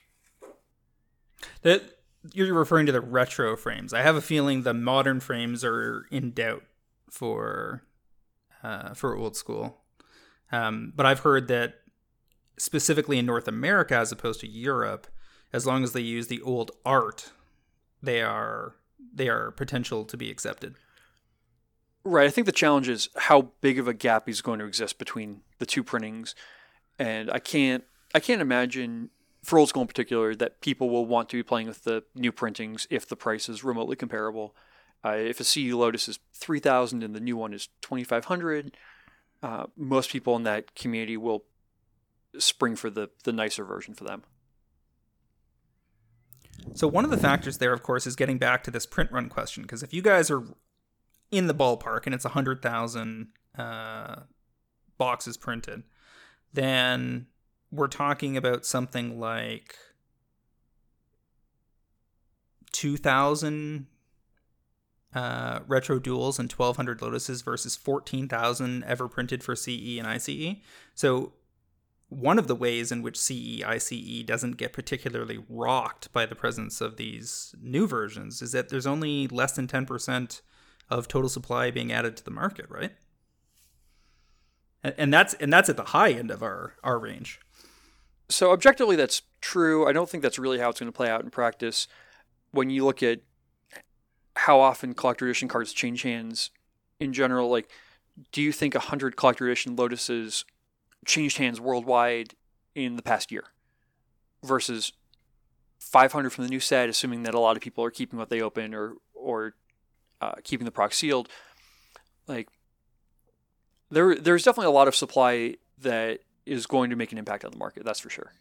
That you're referring to the retro frames. I have a feeling the modern frames are in doubt for uh, for old school. Um, but I've heard that specifically in North America, as opposed to Europe, as long as they use the old art, they are they are potential to be accepted. Right. I think the challenge is how big of a gap is going to exist between the two printings, and I can't I can't imagine for old school in particular that people will want to be playing with the new printings if the price is remotely comparable. Uh, if a CE Lotus is three thousand and the new one is twenty five hundred, uh, most people in that community will spring for the the nicer version for them. So one of the factors there, of course, is getting back to this print run question. Because if you guys are in the ballpark and it's a hundred thousand uh, boxes printed, then we're talking about something like two thousand uh, retro duals and 1200 lotuses versus 14,000 ever printed for CE and ICE. So one of the ways in which CE ICE doesn't get particularly rocked by the presence of these new versions is that there's only less than 10% of total supply being added to the market, right? And that's and that's at the high end of our our range. So objectively that's true. I don't think that's really how it's going to play out in practice. When you look at how often collector edition cards change hands in general, like do you think 100 collector edition lotuses changed hands worldwide in the past year versus 500 from the new set, assuming that a lot of people are keeping what they open or or uh, keeping the proc sealed. Like there, there's definitely a lot of supply that is going to make an impact on the market. That's for sure.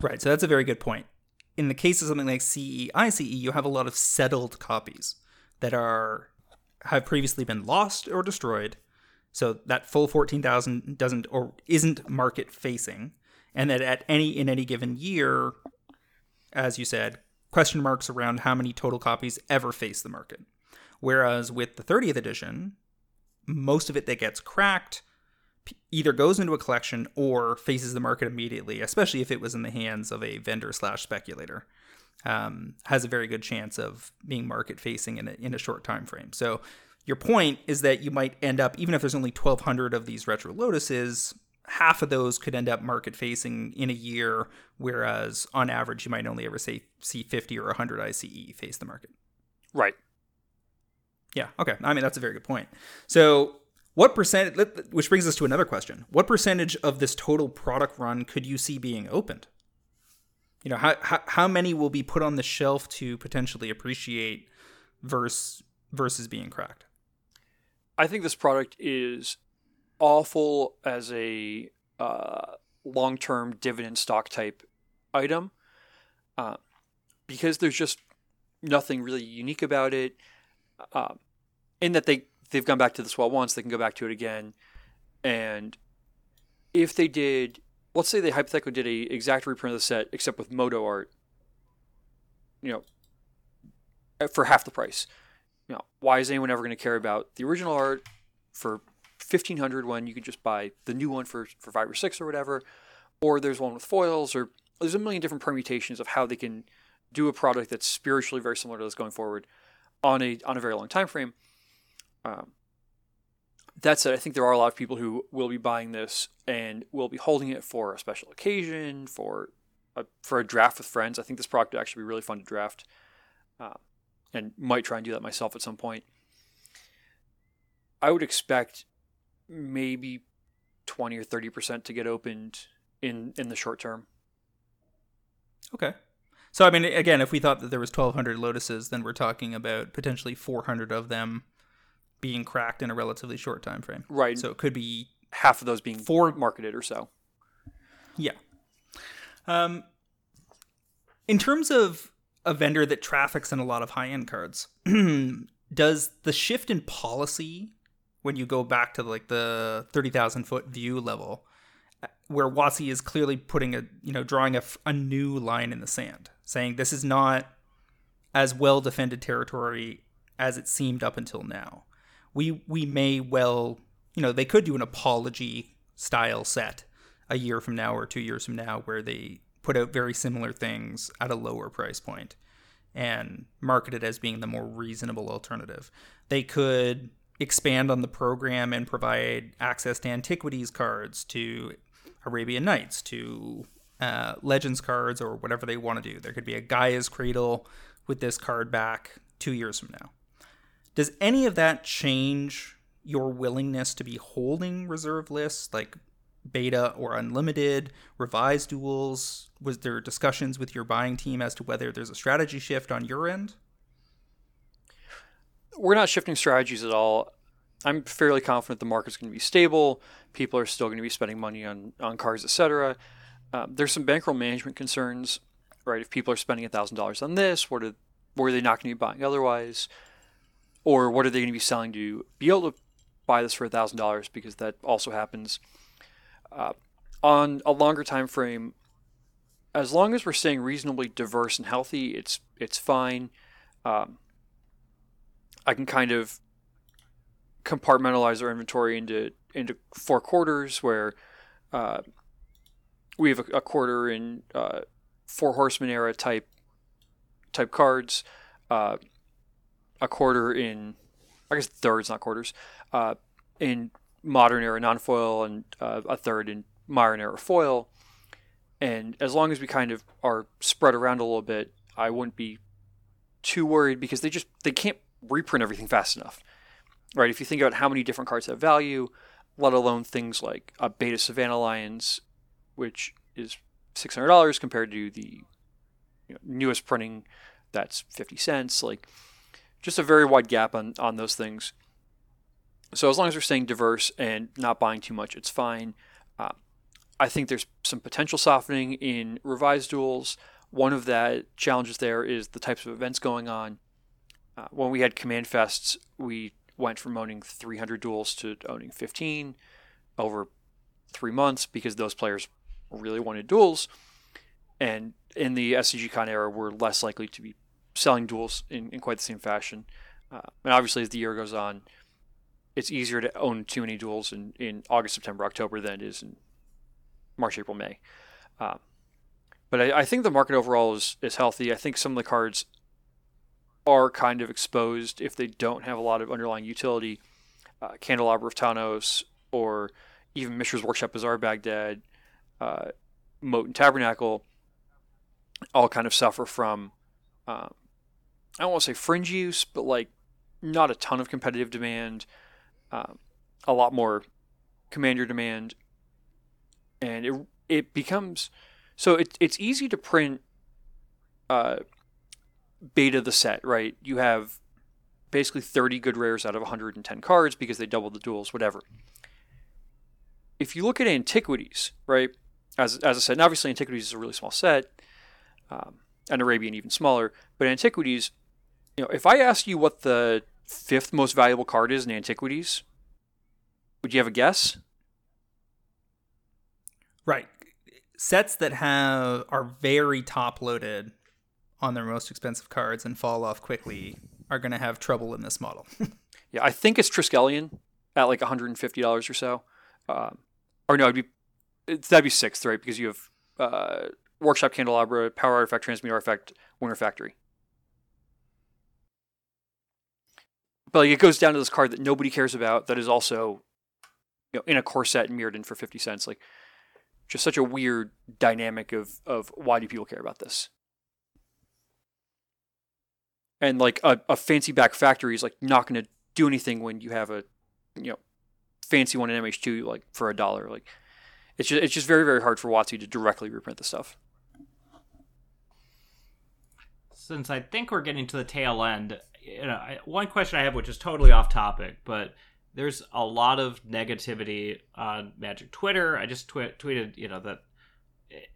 Right. So that's a very good point. In the case of something like CE, ICE, you have a lot of settled copies that are have previously been lost or destroyed so that full 14,000 doesn't or isn't market facing. And that at any in any given year, as you said, question marks around how many total copies ever face the market. Whereas with the 30th edition, most of it that gets cracked either goes into a collection or faces the market immediately, especially if it was in the hands of a vendor slash speculator. Um, has a very good chance of being market facing in a, in a short time frame. So your point is that you might end up, even if there's only 1,200 of these retro lotuses, half of those could end up market facing in a year, whereas on average, you might only ever say see 50 or 100 ICE face the market. Right. Yeah. Okay. I mean, that's a very good point. So, what percent, which brings us to another question. What percentage of this total product run could you see being opened? You know, how, how, how many will be put on the shelf to potentially appreciate versus, versus being cracked? I think this product is awful as a uh, long term dividend stock type item uh, because there's just nothing really unique about it. Uh, in that they they've gone back to this well once, they can go back to it again, and if they did, let's say they hypothetically did a exact reprint of the set except with moto art, you know, for half the price. You know, why is anyone ever going to care about the original art for fifteen hundred when you can just buy the new one for for five or six or whatever, or there's one with foils, or there's a million different permutations of how they can do a product that's spiritually very similar to this going forward on a on a very long time frame. Um, that said, I think there are a lot of people who will be buying this and will be holding it for a special occasion, for a, for a draft with friends. I think this product would actually be really fun to draft, uh, and might try and do that myself at some point. I would expect maybe twenty or thirty percent to get opened in in the short term. Okay. So I mean, again, if we thought that there was 1,200 lotuses, then we're talking about potentially 400 of them being cracked in a relatively short time frame. Right. So it could be half of those being four marketed or so. Yeah. Um, in terms of a vendor that traffics in a lot of high end cards, does the shift in policy when you go back to like the 30,000 foot view level, uh, where WotC is clearly putting a, you know, drawing a, a new line in the sand, saying this is not as well defended territory as it seemed up until now. We we may well, you know, they could do an apology style set a year from now or 2 years from now where they put out very similar things at a lower price point and market it as being the more reasonable alternative. They could expand on the program and provide access to antiquities cards, to Arabian Nights, to uh, Legends cards, or whatever they want to do. There could be a Gaea's Cradle with this card back two years from now. Does any of that change your willingness to be holding reserve lists like beta or unlimited, revised duals? Was there discussions with your buying team as to whether there's a strategy shift on your end? We're not shifting strategies at all. I'm fairly confident the market's going to be stable. People are still going to be spending money on, on cars, etc. Um, there's some bankroll management concerns, right? If people are spending $1,000 on this, what are, what are they not going to be buying otherwise? Or what are they going to be selling to be able to buy this for $1,000 because that also happens. Uh, on a longer time frame, as long as we're staying reasonably diverse and healthy, it's it's fine. Um, I can kind of compartmentalize our inventory into into four quarters where uh, we have a, a quarter in uh, four horsemen era type type cards, uh, a quarter in I guess thirds not quarters uh, in modern era non foil and uh, a third in modern era foil. And as long as we kind of are spread around a little bit, I wouldn't be too worried because they just they can't reprint everything fast enough right? If you think about how many different cards have value, let alone things like a Beta Savannah Lions, which is six hundred dollars compared to the you know, newest printing that's fifty cents. Like, just a very wide gap on on those things. So as long as we're staying diverse and not buying too much, it's fine. Uh, I think there's some potential softening in revised duals. One of the challenges there is the types of events going on. Uh, when we had CommandFests, we went from owning 300 duals to owning 15 over three months because those players really wanted duals. And in the SCG Con era, we're less likely to be selling duals in, in quite the same fashion. Uh, and obviously, as the year goes on, it's easier to own too many duals in, in August, September, October than it is in March, April, May. Uh, but I, I, think the market overall is, is healthy. I think some of the cards are kind of exposed if they don't have a lot of underlying utility. Uh, Candelabra of Tawnos, or even Mishra's Workshop Bazaar Baghdad, uh, Moat and Tabernacle, all kind of suffer from, uh, I don't want to say fringe use, but like not a ton of competitive demand, uh, a lot more commander demand, and it it becomes so it, it's easy to print uh, beta the set, right? You have basically 30 good rares out of 110 cards because they double the duals, whatever. If you look at antiquities, right? as as I said, obviously Antiquities is a really small set, um, and Arabian even smaller. But Antiquities, you know, if I ask you what the fifth most valuable card is in Antiquities, would you have a guess? Right. Sets that have are very top loaded on their most expensive cards and fall off quickly are going to have trouble in this model. yeah, I think it's Triskelion at like $150 or so. Um, or no, it'd be that'd be sixth, right? Because you have uh, Workshop Candelabra, Power Artifact, Transmute Artifact, Winter Factory. But like, it goes down to this card that nobody cares about that is also you know, in a corset and Mirrodin for 50 cents. Like, just such a weird dynamic of, of why do people care about this? And like a, a fancy back factory is like not going to do anything when you have a, you know, fancy one in MH2 like for a dollar. Like, it's just it's just very very hard for WotC to directly reprint the stuff. Since I think we're getting to the tail end, you know, I, one question I have, which is totally off topic, but there's a lot of negativity on Magic Twitter. I just tw- tweeted, you know, that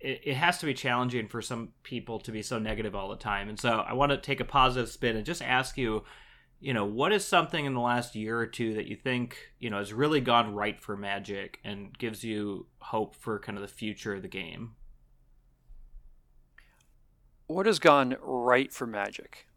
it, it, has to be challenging for some people to be so negative all the time. And so I want to take a positive spin and just ask you, you know, what is something in the last year or two that you think, you know, has really gone right for Magic and gives you hope for kind of the future of the game? What has gone right for Magic?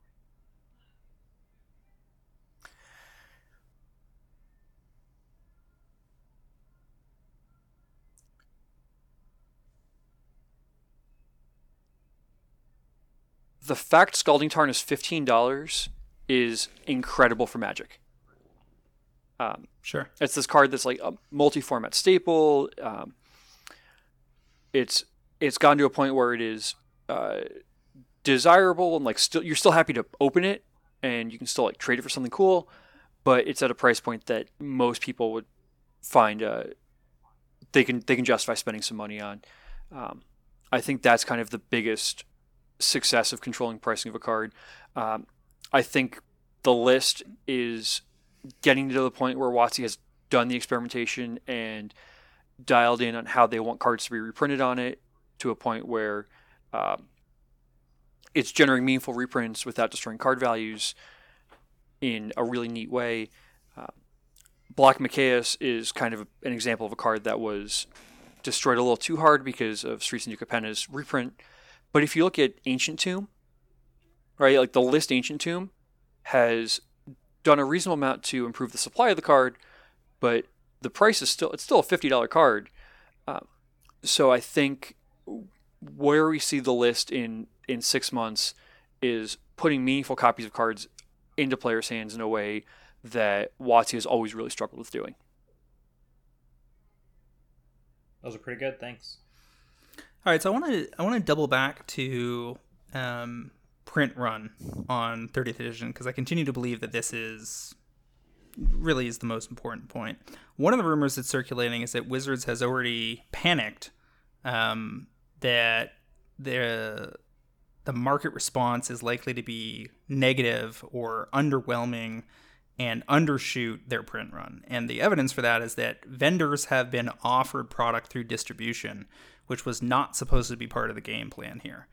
The fact Scalding Tarn is fifteen dollars is incredible for Magic. Um, sure, it's this card that's like a multi-format staple. Um, it's it's gone to a point where it is uh, desirable and like still you're still happy to open it and you can still like trade it for something cool, but it's at a price point that most people would find uh, they can they can justify spending some money on. Um, I think that's kind of the biggest success of controlling pricing of a card. Um, I think the list is getting to the point where WotC has done the experimentation and dialed in on how they want cards to be reprinted on it to a point where um, it's generating meaningful reprints without destroying card values in a really neat way. Uh, Black Mikaeus is kind of an example of a card that was destroyed a little too hard because of Streets and reprint but if you look at Ancient Tomb, right, like the list Ancient Tomb has done a reasonable amount to improve the supply of the card, but the price is still it's still a fifty dollar card. Uh, so I think where we see the list in in six months is putting meaningful copies of cards into players' hands in a way that WotC has always really struggled with doing. Those are pretty good. Thanks. All right, so I want to I want to double back to um, print run on 30th edition because I continue to believe that this is really is the most important point. One of the rumors that's circulating is that Wizards has already panicked um, that the the market response is likely to be negative or underwhelming and undershoot their print run. And the evidence for that is that vendors have been offered product through distribution which was not supposed to be part of the game plan here.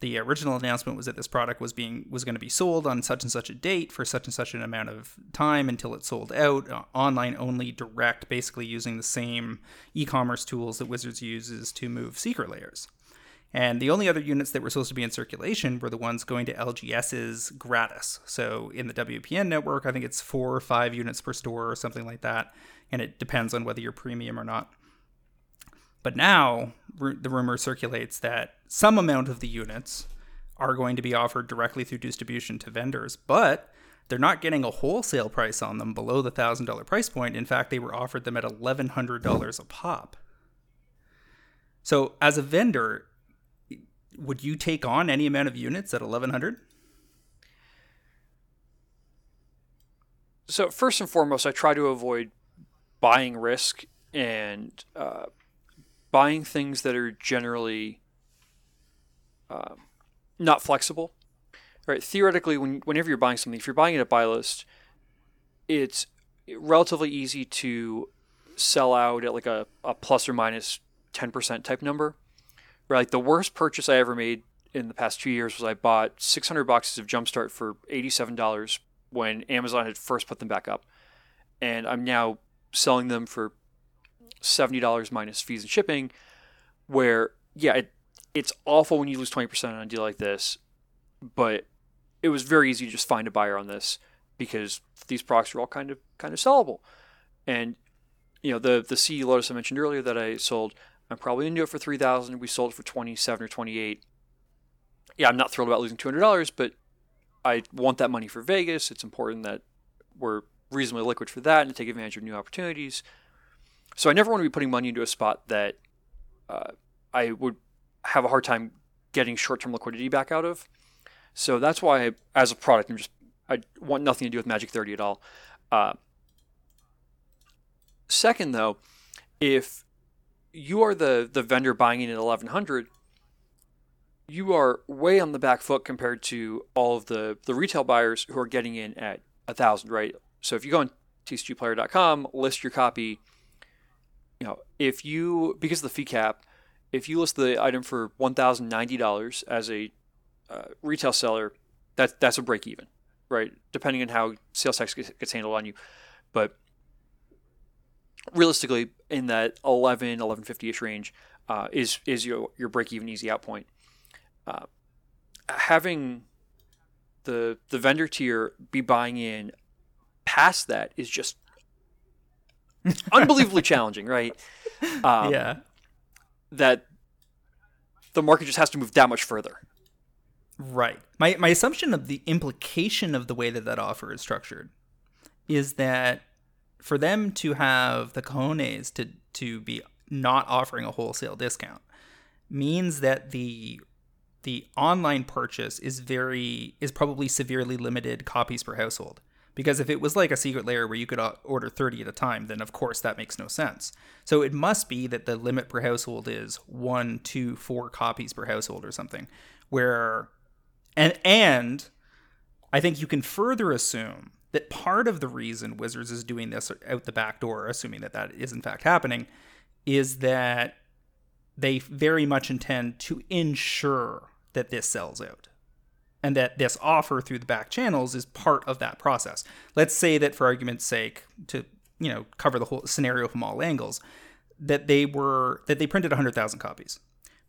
The original announcement was that this product was being was going to be sold on such and such a date for such and such an amount of time until it sold out, uh, online only, direct, basically using the same e-commerce tools that Wizards uses to move Secret Lairs. And the only other units that were supposed to be in circulation were the ones going to LGS's gratis. So in the WPN network, I think it's four or five units per store or something like that. And it depends on whether you're premium or not. But now the rumor circulates that some amount of the units are going to be offered directly through distribution to vendors, but they're not getting a wholesale price on them below the $1,000 price point. In fact, they were offered them at $1,100 a pop. So, as a vendor, would you take on any amount of units at 1100 So, first and foremost, I try to avoid buying risk and uh, buying things that are generally um, not flexible. Right? Theoretically, when whenever you're buying something, if you're buying it at buy list, it's relatively easy to sell out at like a, a plus or minus 10% type number. Right? Like the worst purchase I ever made in the past two years was I bought 600 boxes of Jumpstart for $87 when Amazon had first put them back up. And I'm now selling them for $70 minus fees and shipping, where, yeah, it, it's awful when you lose 20% on a deal like this, but it was very easy to just find a buyer on this because these products are all kind of kind of sellable. And you know, the the CE Lotus I mentioned earlier that I sold, I'm probably gonna do it for three thousand. We sold it for twenty seven or twenty eight. Yeah, I'm not thrilled about losing two hundred dollars, but I want that money for Vegas. It's important that we're reasonably liquid for that and to take advantage of new opportunities. So I never want to be putting money into a spot that uh, I would have a hard time getting short-term liquidity back out of. So that's why, I, as a product, I'm just I want nothing to do with Magic 30 at all. Uh, second, though, if you are the the vendor buying it at 1100, you are way on the back foot compared to all of the the retail buyers who are getting in at a thousand, right? So if you go on tcgplayer.com, list your copy. You know, if you because of the fee cap, if you list the item for one thousand ninety dollars as a uh, retail seller, that's that's a break even, right? Depending on how sales tax gets, gets handled on you, but realistically, in that 11, 1150 ish range, uh, is is your your break even easy out point. Uh, having the the vendor tier be buying in past that is just unbelievably challenging, right? Um, yeah. That the market just has to move that much further. Right. My my assumption of the implication of the way that that offer is structured is that for them to have the cojones to to be not offering a wholesale discount means that the the online purchase is very is probably severely limited copies per household because if it was like a Secret Lair where you could uh, order 30 at a time then of course that makes no sense so it must be that the limit per household is one two four copies per household or something where and and I think you can further assume that part of the reason Wizards is doing this out the back door, assuming that that is in fact happening, is that they very much intend to ensure that this sells out. And that this offer through the back channels is part of that process. Let's say that for argument's sake, to you know, cover the whole scenario from all angles, that they were that they printed 100,000 copies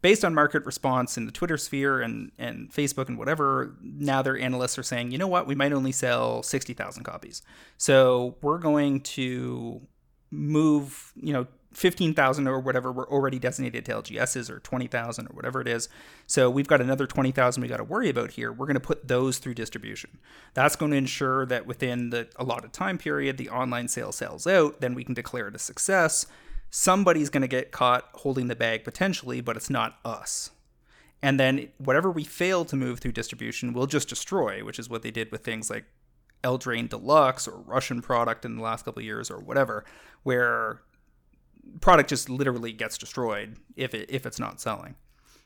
based on market response in the Twitter sphere and, and Facebook and whatever, now their analysts are saying, you know what, we might only sell 60,000 copies. So we're going to move, you know, 15,000 or whatever were already designated to LGSs or 20,000 or whatever it is. So we've got another 20,000 we got to worry about here. We're going to put those through distribution. That's going to ensure that within the allotted time period, the online sale sells out. Then we can declare it a success somebody's going to get caught holding the bag potentially, but it's not us. And then whatever we fail to move through distribution, we'll just destroy, which is what they did with things like Eldraine Deluxe or Russian product in the last couple years or whatever, where product just literally gets destroyed if it if it's not selling.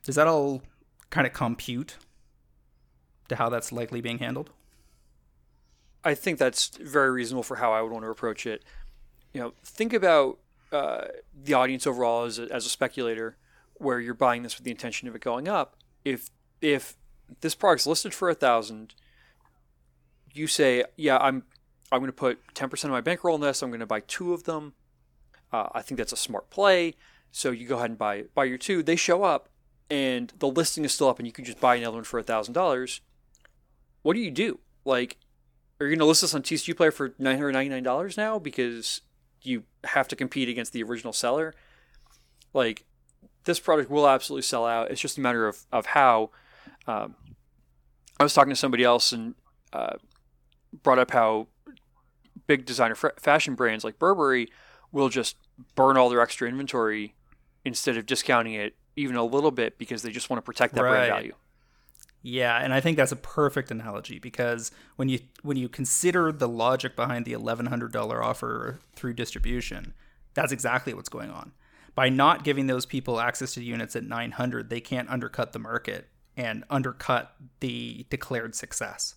Does that all kind of compute to how that's likely being handled? I think that's very reasonable for how I would want to approach it. You know, think about uh, the audience overall as a, as a speculator, where you're buying this with the intention of it going up. If if this product's listed for a thousand, you say, yeah, I'm I'm going to put 10% of my bankroll in this. I'm going to buy two of them. Uh, I think that's a smart play. So you go ahead and buy buy your two. They show up, and the listing is still up, and you can just buy another one for a thousand dollars. What do you do? Like, are you going to list this on TCG Player for nine hundred ninety nine dollars now because you have to compete against the original seller. Like this product will absolutely sell out. It's just a matter of of how. Um, I was talking to somebody else and uh, brought up how big designer f- fashion brands like Burberry will just burn all their extra inventory instead of discounting it even a little bit because they just want to protect that right. brand value. Yeah, and I think that's a perfect analogy because when you when you consider the logic behind the eleven hundred dollar offer through distribution, that's exactly what's going on. By not giving those people access to units at nine hundred, they can't undercut the market and undercut the declared success.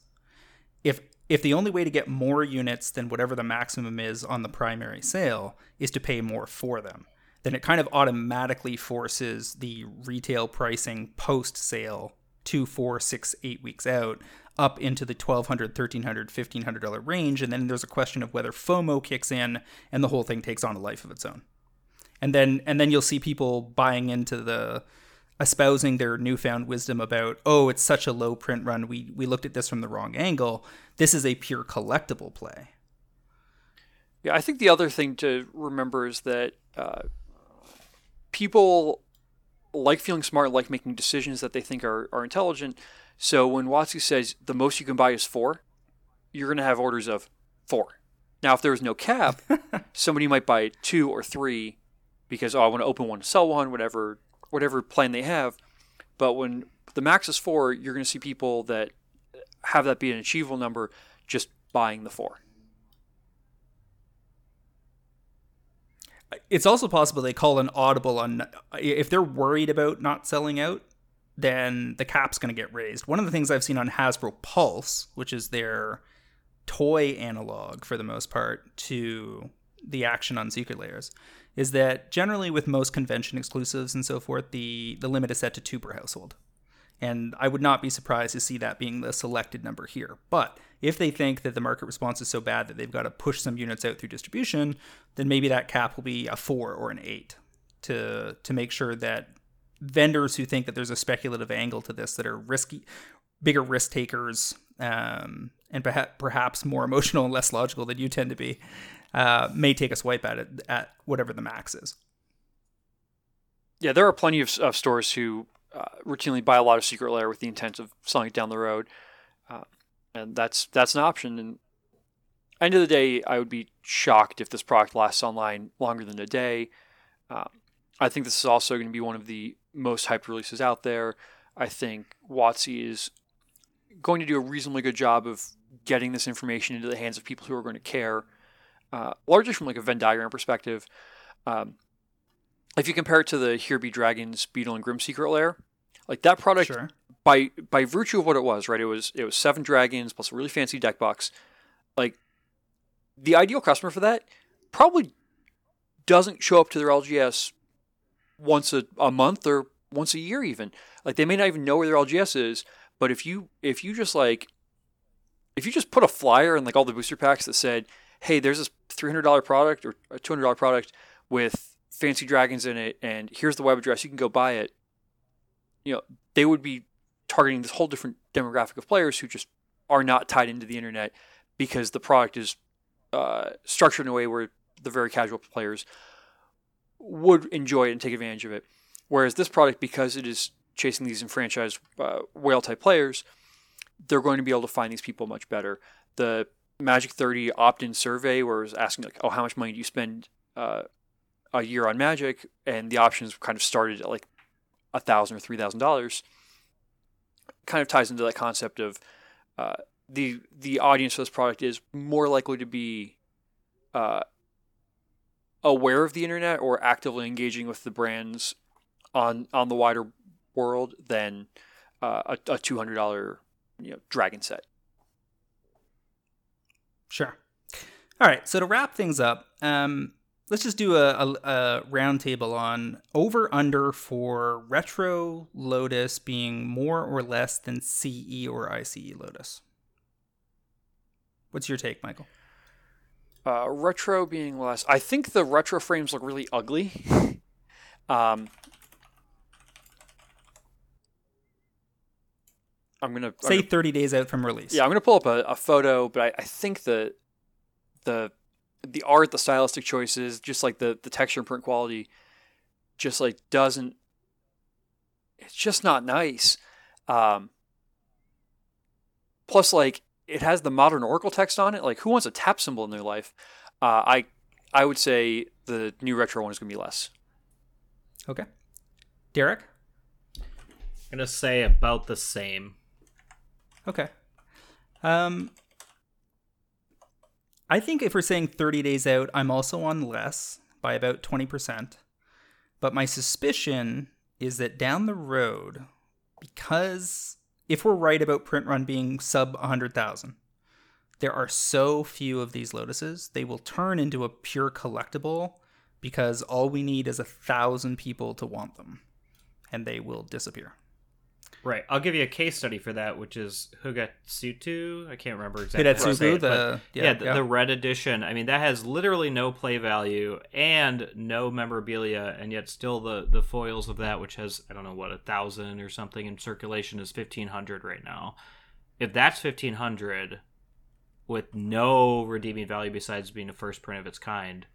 If if the only way to get more units than whatever the maximum is on the primary sale is to pay more for them, then it kind of automatically forces the retail pricing post sale two, four, six, eight weeks out up into the $1,200, $1,300, $1,500 range. And then there's a question of whether FOMO kicks in and the whole thing takes on a life of its own. And then, and then you'll see people buying into the, espousing their newfound wisdom about, oh, it's such a low print run. We, we looked at this from the wrong angle. This is a pure collectible play. Yeah, I think the other thing to remember is that uh, people like feeling smart, like making decisions that they think are, are intelligent. So when WotC says the most you can buy is four, you're going to have orders of four. Now, if there was no cap, somebody might buy two or three because, oh, I want to open one, sell one, whatever, whatever plan they have. But when the max is four, you're going to see people that have that be an achievable number just buying the four. It's also possible they call an audible on if they're worried about not selling out, then the cap's going to get raised. One of the things I've seen on Hasbro Pulse, which is their toy analog for the most part to the action on Secret Lairs, is that generally with most convention exclusives and so forth, the the limit is set to two per household. And I would not be surprised to see that being the selected number here. But if they think that the market response is so bad that they've got to push some units out through distribution, then maybe that cap will be a four or an eight to to make sure that vendors who think that there's a speculative angle to this that are risky, bigger risk takers, um, and perhaps more emotional and less logical than you tend to be, uh, may take a swipe at it at whatever the max is. Yeah, there are plenty of, of stores who uh, routinely buy a lot of secret lair with the intent of selling it down the road, uh, and that's that's an option. And end of the day, I would be shocked if this product lasts online longer than a day. Uh, I think this is also going to be one of the most hyped releases out there. I think WotC is going to do a reasonably good job of getting this information into the hands of people who are going to care, uh, largely from like a Venn diagram perspective. Um, if you compare it to the Here Be Dragons Beadle and Grimm Secret Lair, like that product sure. by by virtue of what it was, right? It was it was seven dragons plus a really fancy deck box. Like the ideal customer for that probably doesn't show up to their LGS once a, a month or once a year even. Like they may not even know where their LGS is, but if you if you just like if you just put a flyer in like all the booster packs that said, "Hey, there's this $300 product or a $200 product with fancy dragons in it and here's the web address, you can go buy it." You know, they would be targeting this whole different demographic of players who just are not tied into the internet because the product is uh, structured in a way where the very casual players would enjoy it and take advantage of it. Whereas this product, because it is chasing these enfranchised uh, whale type players, they're going to be able to find these people much better. The Magic 30 opt in survey, where it was asking, like, oh, how much money do you spend uh, a year on Magic? And the options kind of started at like a thousand or three thousand dollars. Kind of ties into that concept of uh, the the audience for this product is more likely to be uh, aware of the internet or actively engaging with the brands on on the wider world than uh, a, a two hundred dollar you know dragon set. Sure. All right. So to wrap things up, um, let's just do a, a, a roundtable on over under for retro Lotus being more or less than CE or ICE Lotus. What's your take, Michael? Uh, retro being less. I think the retro frames look really ugly. um, I'm gonna say I'm gonna, 30 days out from release. Yeah, I'm gonna pull up a, a photo, but I, I, think the the the art, the stylistic choices, just like the the texture and print quality, just like doesn't. It's just not nice. Um, plus, like it has the modern Oracle text on it. Like, who wants a tap symbol in their life? Uh, I I would say the new retro one is gonna be less. Okay, Derek. I'm gonna say about the same. Okay. Um, I think if we're saying 30 days out, I'm also on less by about 20%. But my suspicion is that down the road, because if we're right about print run being sub 100,000, there are so few of these lotuses, they will turn into a pure collectible because all we need is a thousand people to want them, and they will disappear. Right. I'll give you a case study for that, which is Hugatsutu. I can't remember exactly. Hidetsugu, how to say it, the- yeah, yeah, the, yeah. the red edition. I mean, that has literally no play value and no memorabilia, and yet still the the foils of that, which has I don't know what a thousand or something in circulation, is fifteen hundred right now. If that's fifteen hundred with no redeeming value besides being a first print of its kind,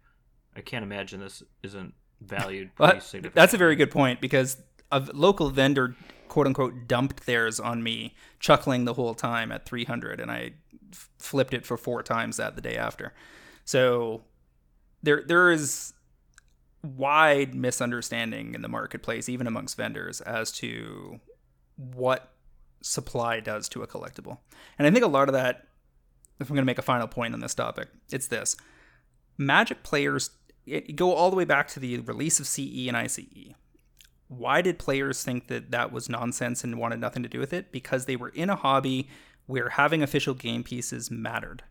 I can't imagine this isn't valued significantly. that's a very good point because a local vendor, quote unquote, dumped theirs on me, chuckling the whole time at 300, and I f- flipped it for four times that the day after. So there there is wide misunderstanding in the marketplace, even amongst vendors, as to what supply does to a collectible. And I think a lot of that, if I'm going to make a final point on this topic, it's this. Magic players it, go all the way back to the release of CE and ICE. Why did players think that that was nonsense and wanted nothing to do with it? Because they were in a hobby where having official game pieces mattered.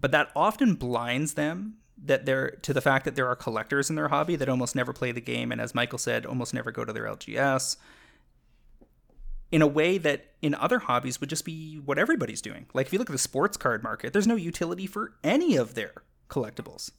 But that often blinds them that they're to the fact that there are collectors in their hobby that almost never play the game and as Michael said, almost never go to their LGS in a way that in other hobbies would just be what everybody's doing. Like if you look at the sports card market, there's no utility for any of their collectibles.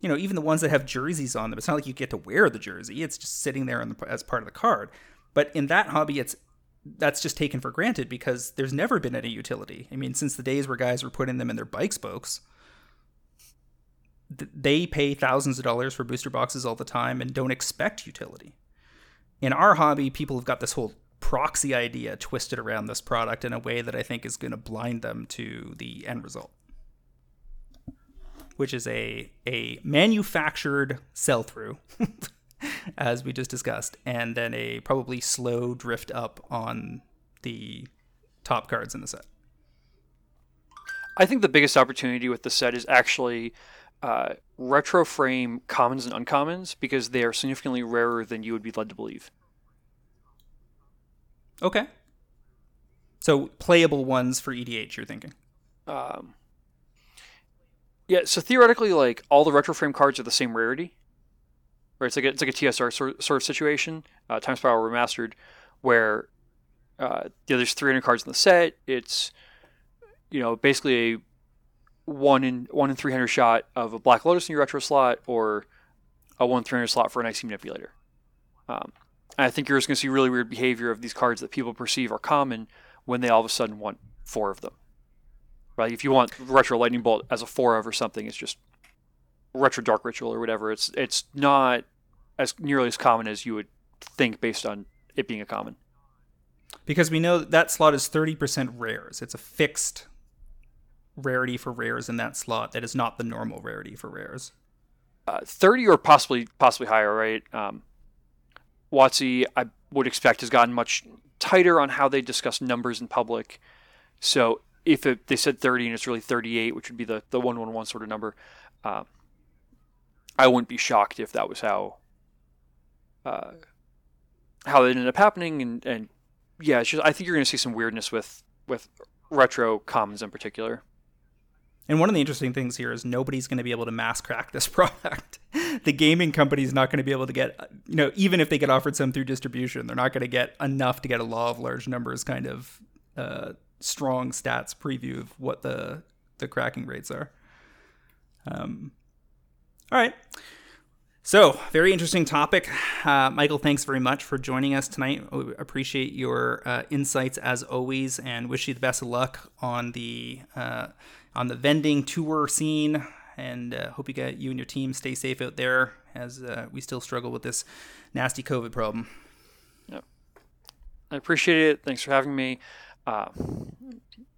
You know, even the ones that have jerseys on them, it's not like you get to wear the jersey; it's just sitting there the, as part of the card. But in that hobby, it's that's just taken for granted because there's never been any utility. I mean, since the days where guys were putting them in their bike spokes, th- they pay thousands of dollars for booster boxes all the time and don't expect utility. In our hobby, people have got this whole proxy idea twisted around this product in a way that I think is going to blind them to the end result, which is a a manufactured sell through, as we just discussed, and then a probably slow drift up on the top cards in the set. I think the biggest opportunity with the set is actually uh, retro frame commons and uncommons because they are significantly rarer than you would be led to believe. Okay. So playable ones for EDH, you're thinking? Um, yeah, so theoretically, like all the retro frame cards are the same rarity, right? It's like a, it's like a TSR sort, sort of situation, uh, Time Spiral Remastered, where uh, yeah, there's 300 cards in the set. It's you know basically a one in one in 300 shot of a Black Lotus in your retro slot, or a one 300 slot for an Icy Manipulator. Um, and I think you're just going to see really weird behavior of these cards that people perceive are common when they all of a sudden want four of them. Right? If you want retro lightning bolt as a four of or something, it's just retro dark ritual or whatever. It's it's not as nearly as common as you would think based on it being a common. Because we know that, slot is 30% rares. It's a fixed rarity for rares in that slot that is not the normal rarity for rares. Uh, Thirty or possibly possibly higher, right? Um, WotC, I would expect, has gotten much tighter on how they discuss numbers in public. So if it, they said 30 and it's really 38, which would be the, the 111 sort of number, uh, I wouldn't be shocked if that was how uh, how it ended up happening. And, and yeah, just I think you're going to see some weirdness with with retro commons in particular. And one of the interesting things here is nobody's going to be able to mass crack this product. the gaming company's not going to be able to get, you know, even if they get offered some through distribution, they're not going to get enough to get a law of large numbers kind of uh, strong stats preview of what the the cracking rates are. Um, all right. So, very interesting topic. Uh, Michael, thanks very much for joining us tonight. We appreciate your uh, insights as always, and wish you the best of luck on the uh, on the vending tour scene. And uh, hope you get you and your team stay safe out there as uh, we still struggle with this nasty COVID problem. Yep. I appreciate it. Thanks for having me. Uh,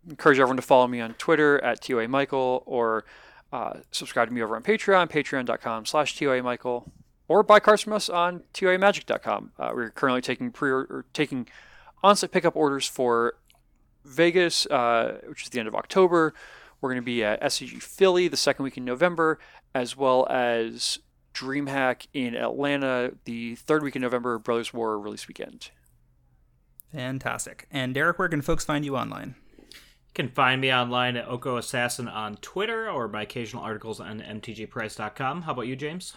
encourage everyone to follow me on Twitter at TOA Michael or uh, subscribe to me over on Patreon, patreon.com slash TOA Michael, or buy cards from us on TOAMagic.com. Uh, we're currently taking pre or taking on-site pickup orders for Vegas, uh, which is the end of October. We're going to be at SCG Philly the second week in November, as well as DreamHack in Atlanta the third week in November, Brothers War release weekend. Fantastic. And Derek, where can folks find you online? You can find me online at Oko Assassin on Twitter or my occasional articles on mtgprice.com. How about you, James?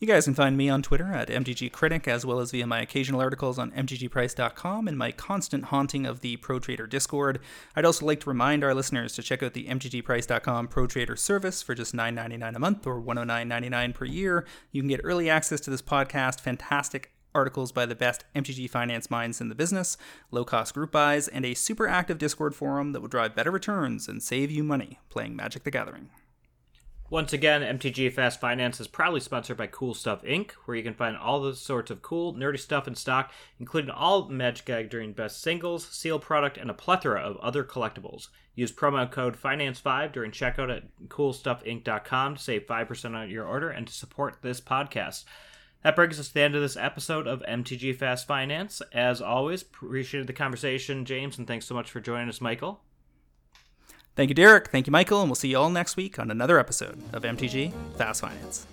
You guys can find me on Twitter at MTGCritic, as well as via my occasional articles on MTGPrice.com and my constant haunting of the Pro Trader Discord. I'd also like to remind our listeners to check out the MTGPrice.com Pro Trader service for just $9.99 a month or $109.99 per year. You can get early access to this podcast, fantastic articles by the best MTG finance minds in the business, low cost group buys, and a super active Discord forum that will drive better returns and save you money playing Magic the Gathering. Once again, MTG Fast Finance is proudly sponsored by Cool Stuff Inc., where you can find all the sorts of cool, nerdy stuff in stock, including all Magic Gathering best singles, seal product, and a plethora of other collectibles. Use promo code FINANCE5 during checkout at coolstuffinc.com to save 5% on your order and to support this podcast. That brings us to the end of this episode of MTG Fast Finance. As always, appreciated the conversation, James, and thanks so much for joining us, Michael. Thank you, Derek. Thank you, Michael, and we'll see you all next week on another episode of MTG Fast Finance.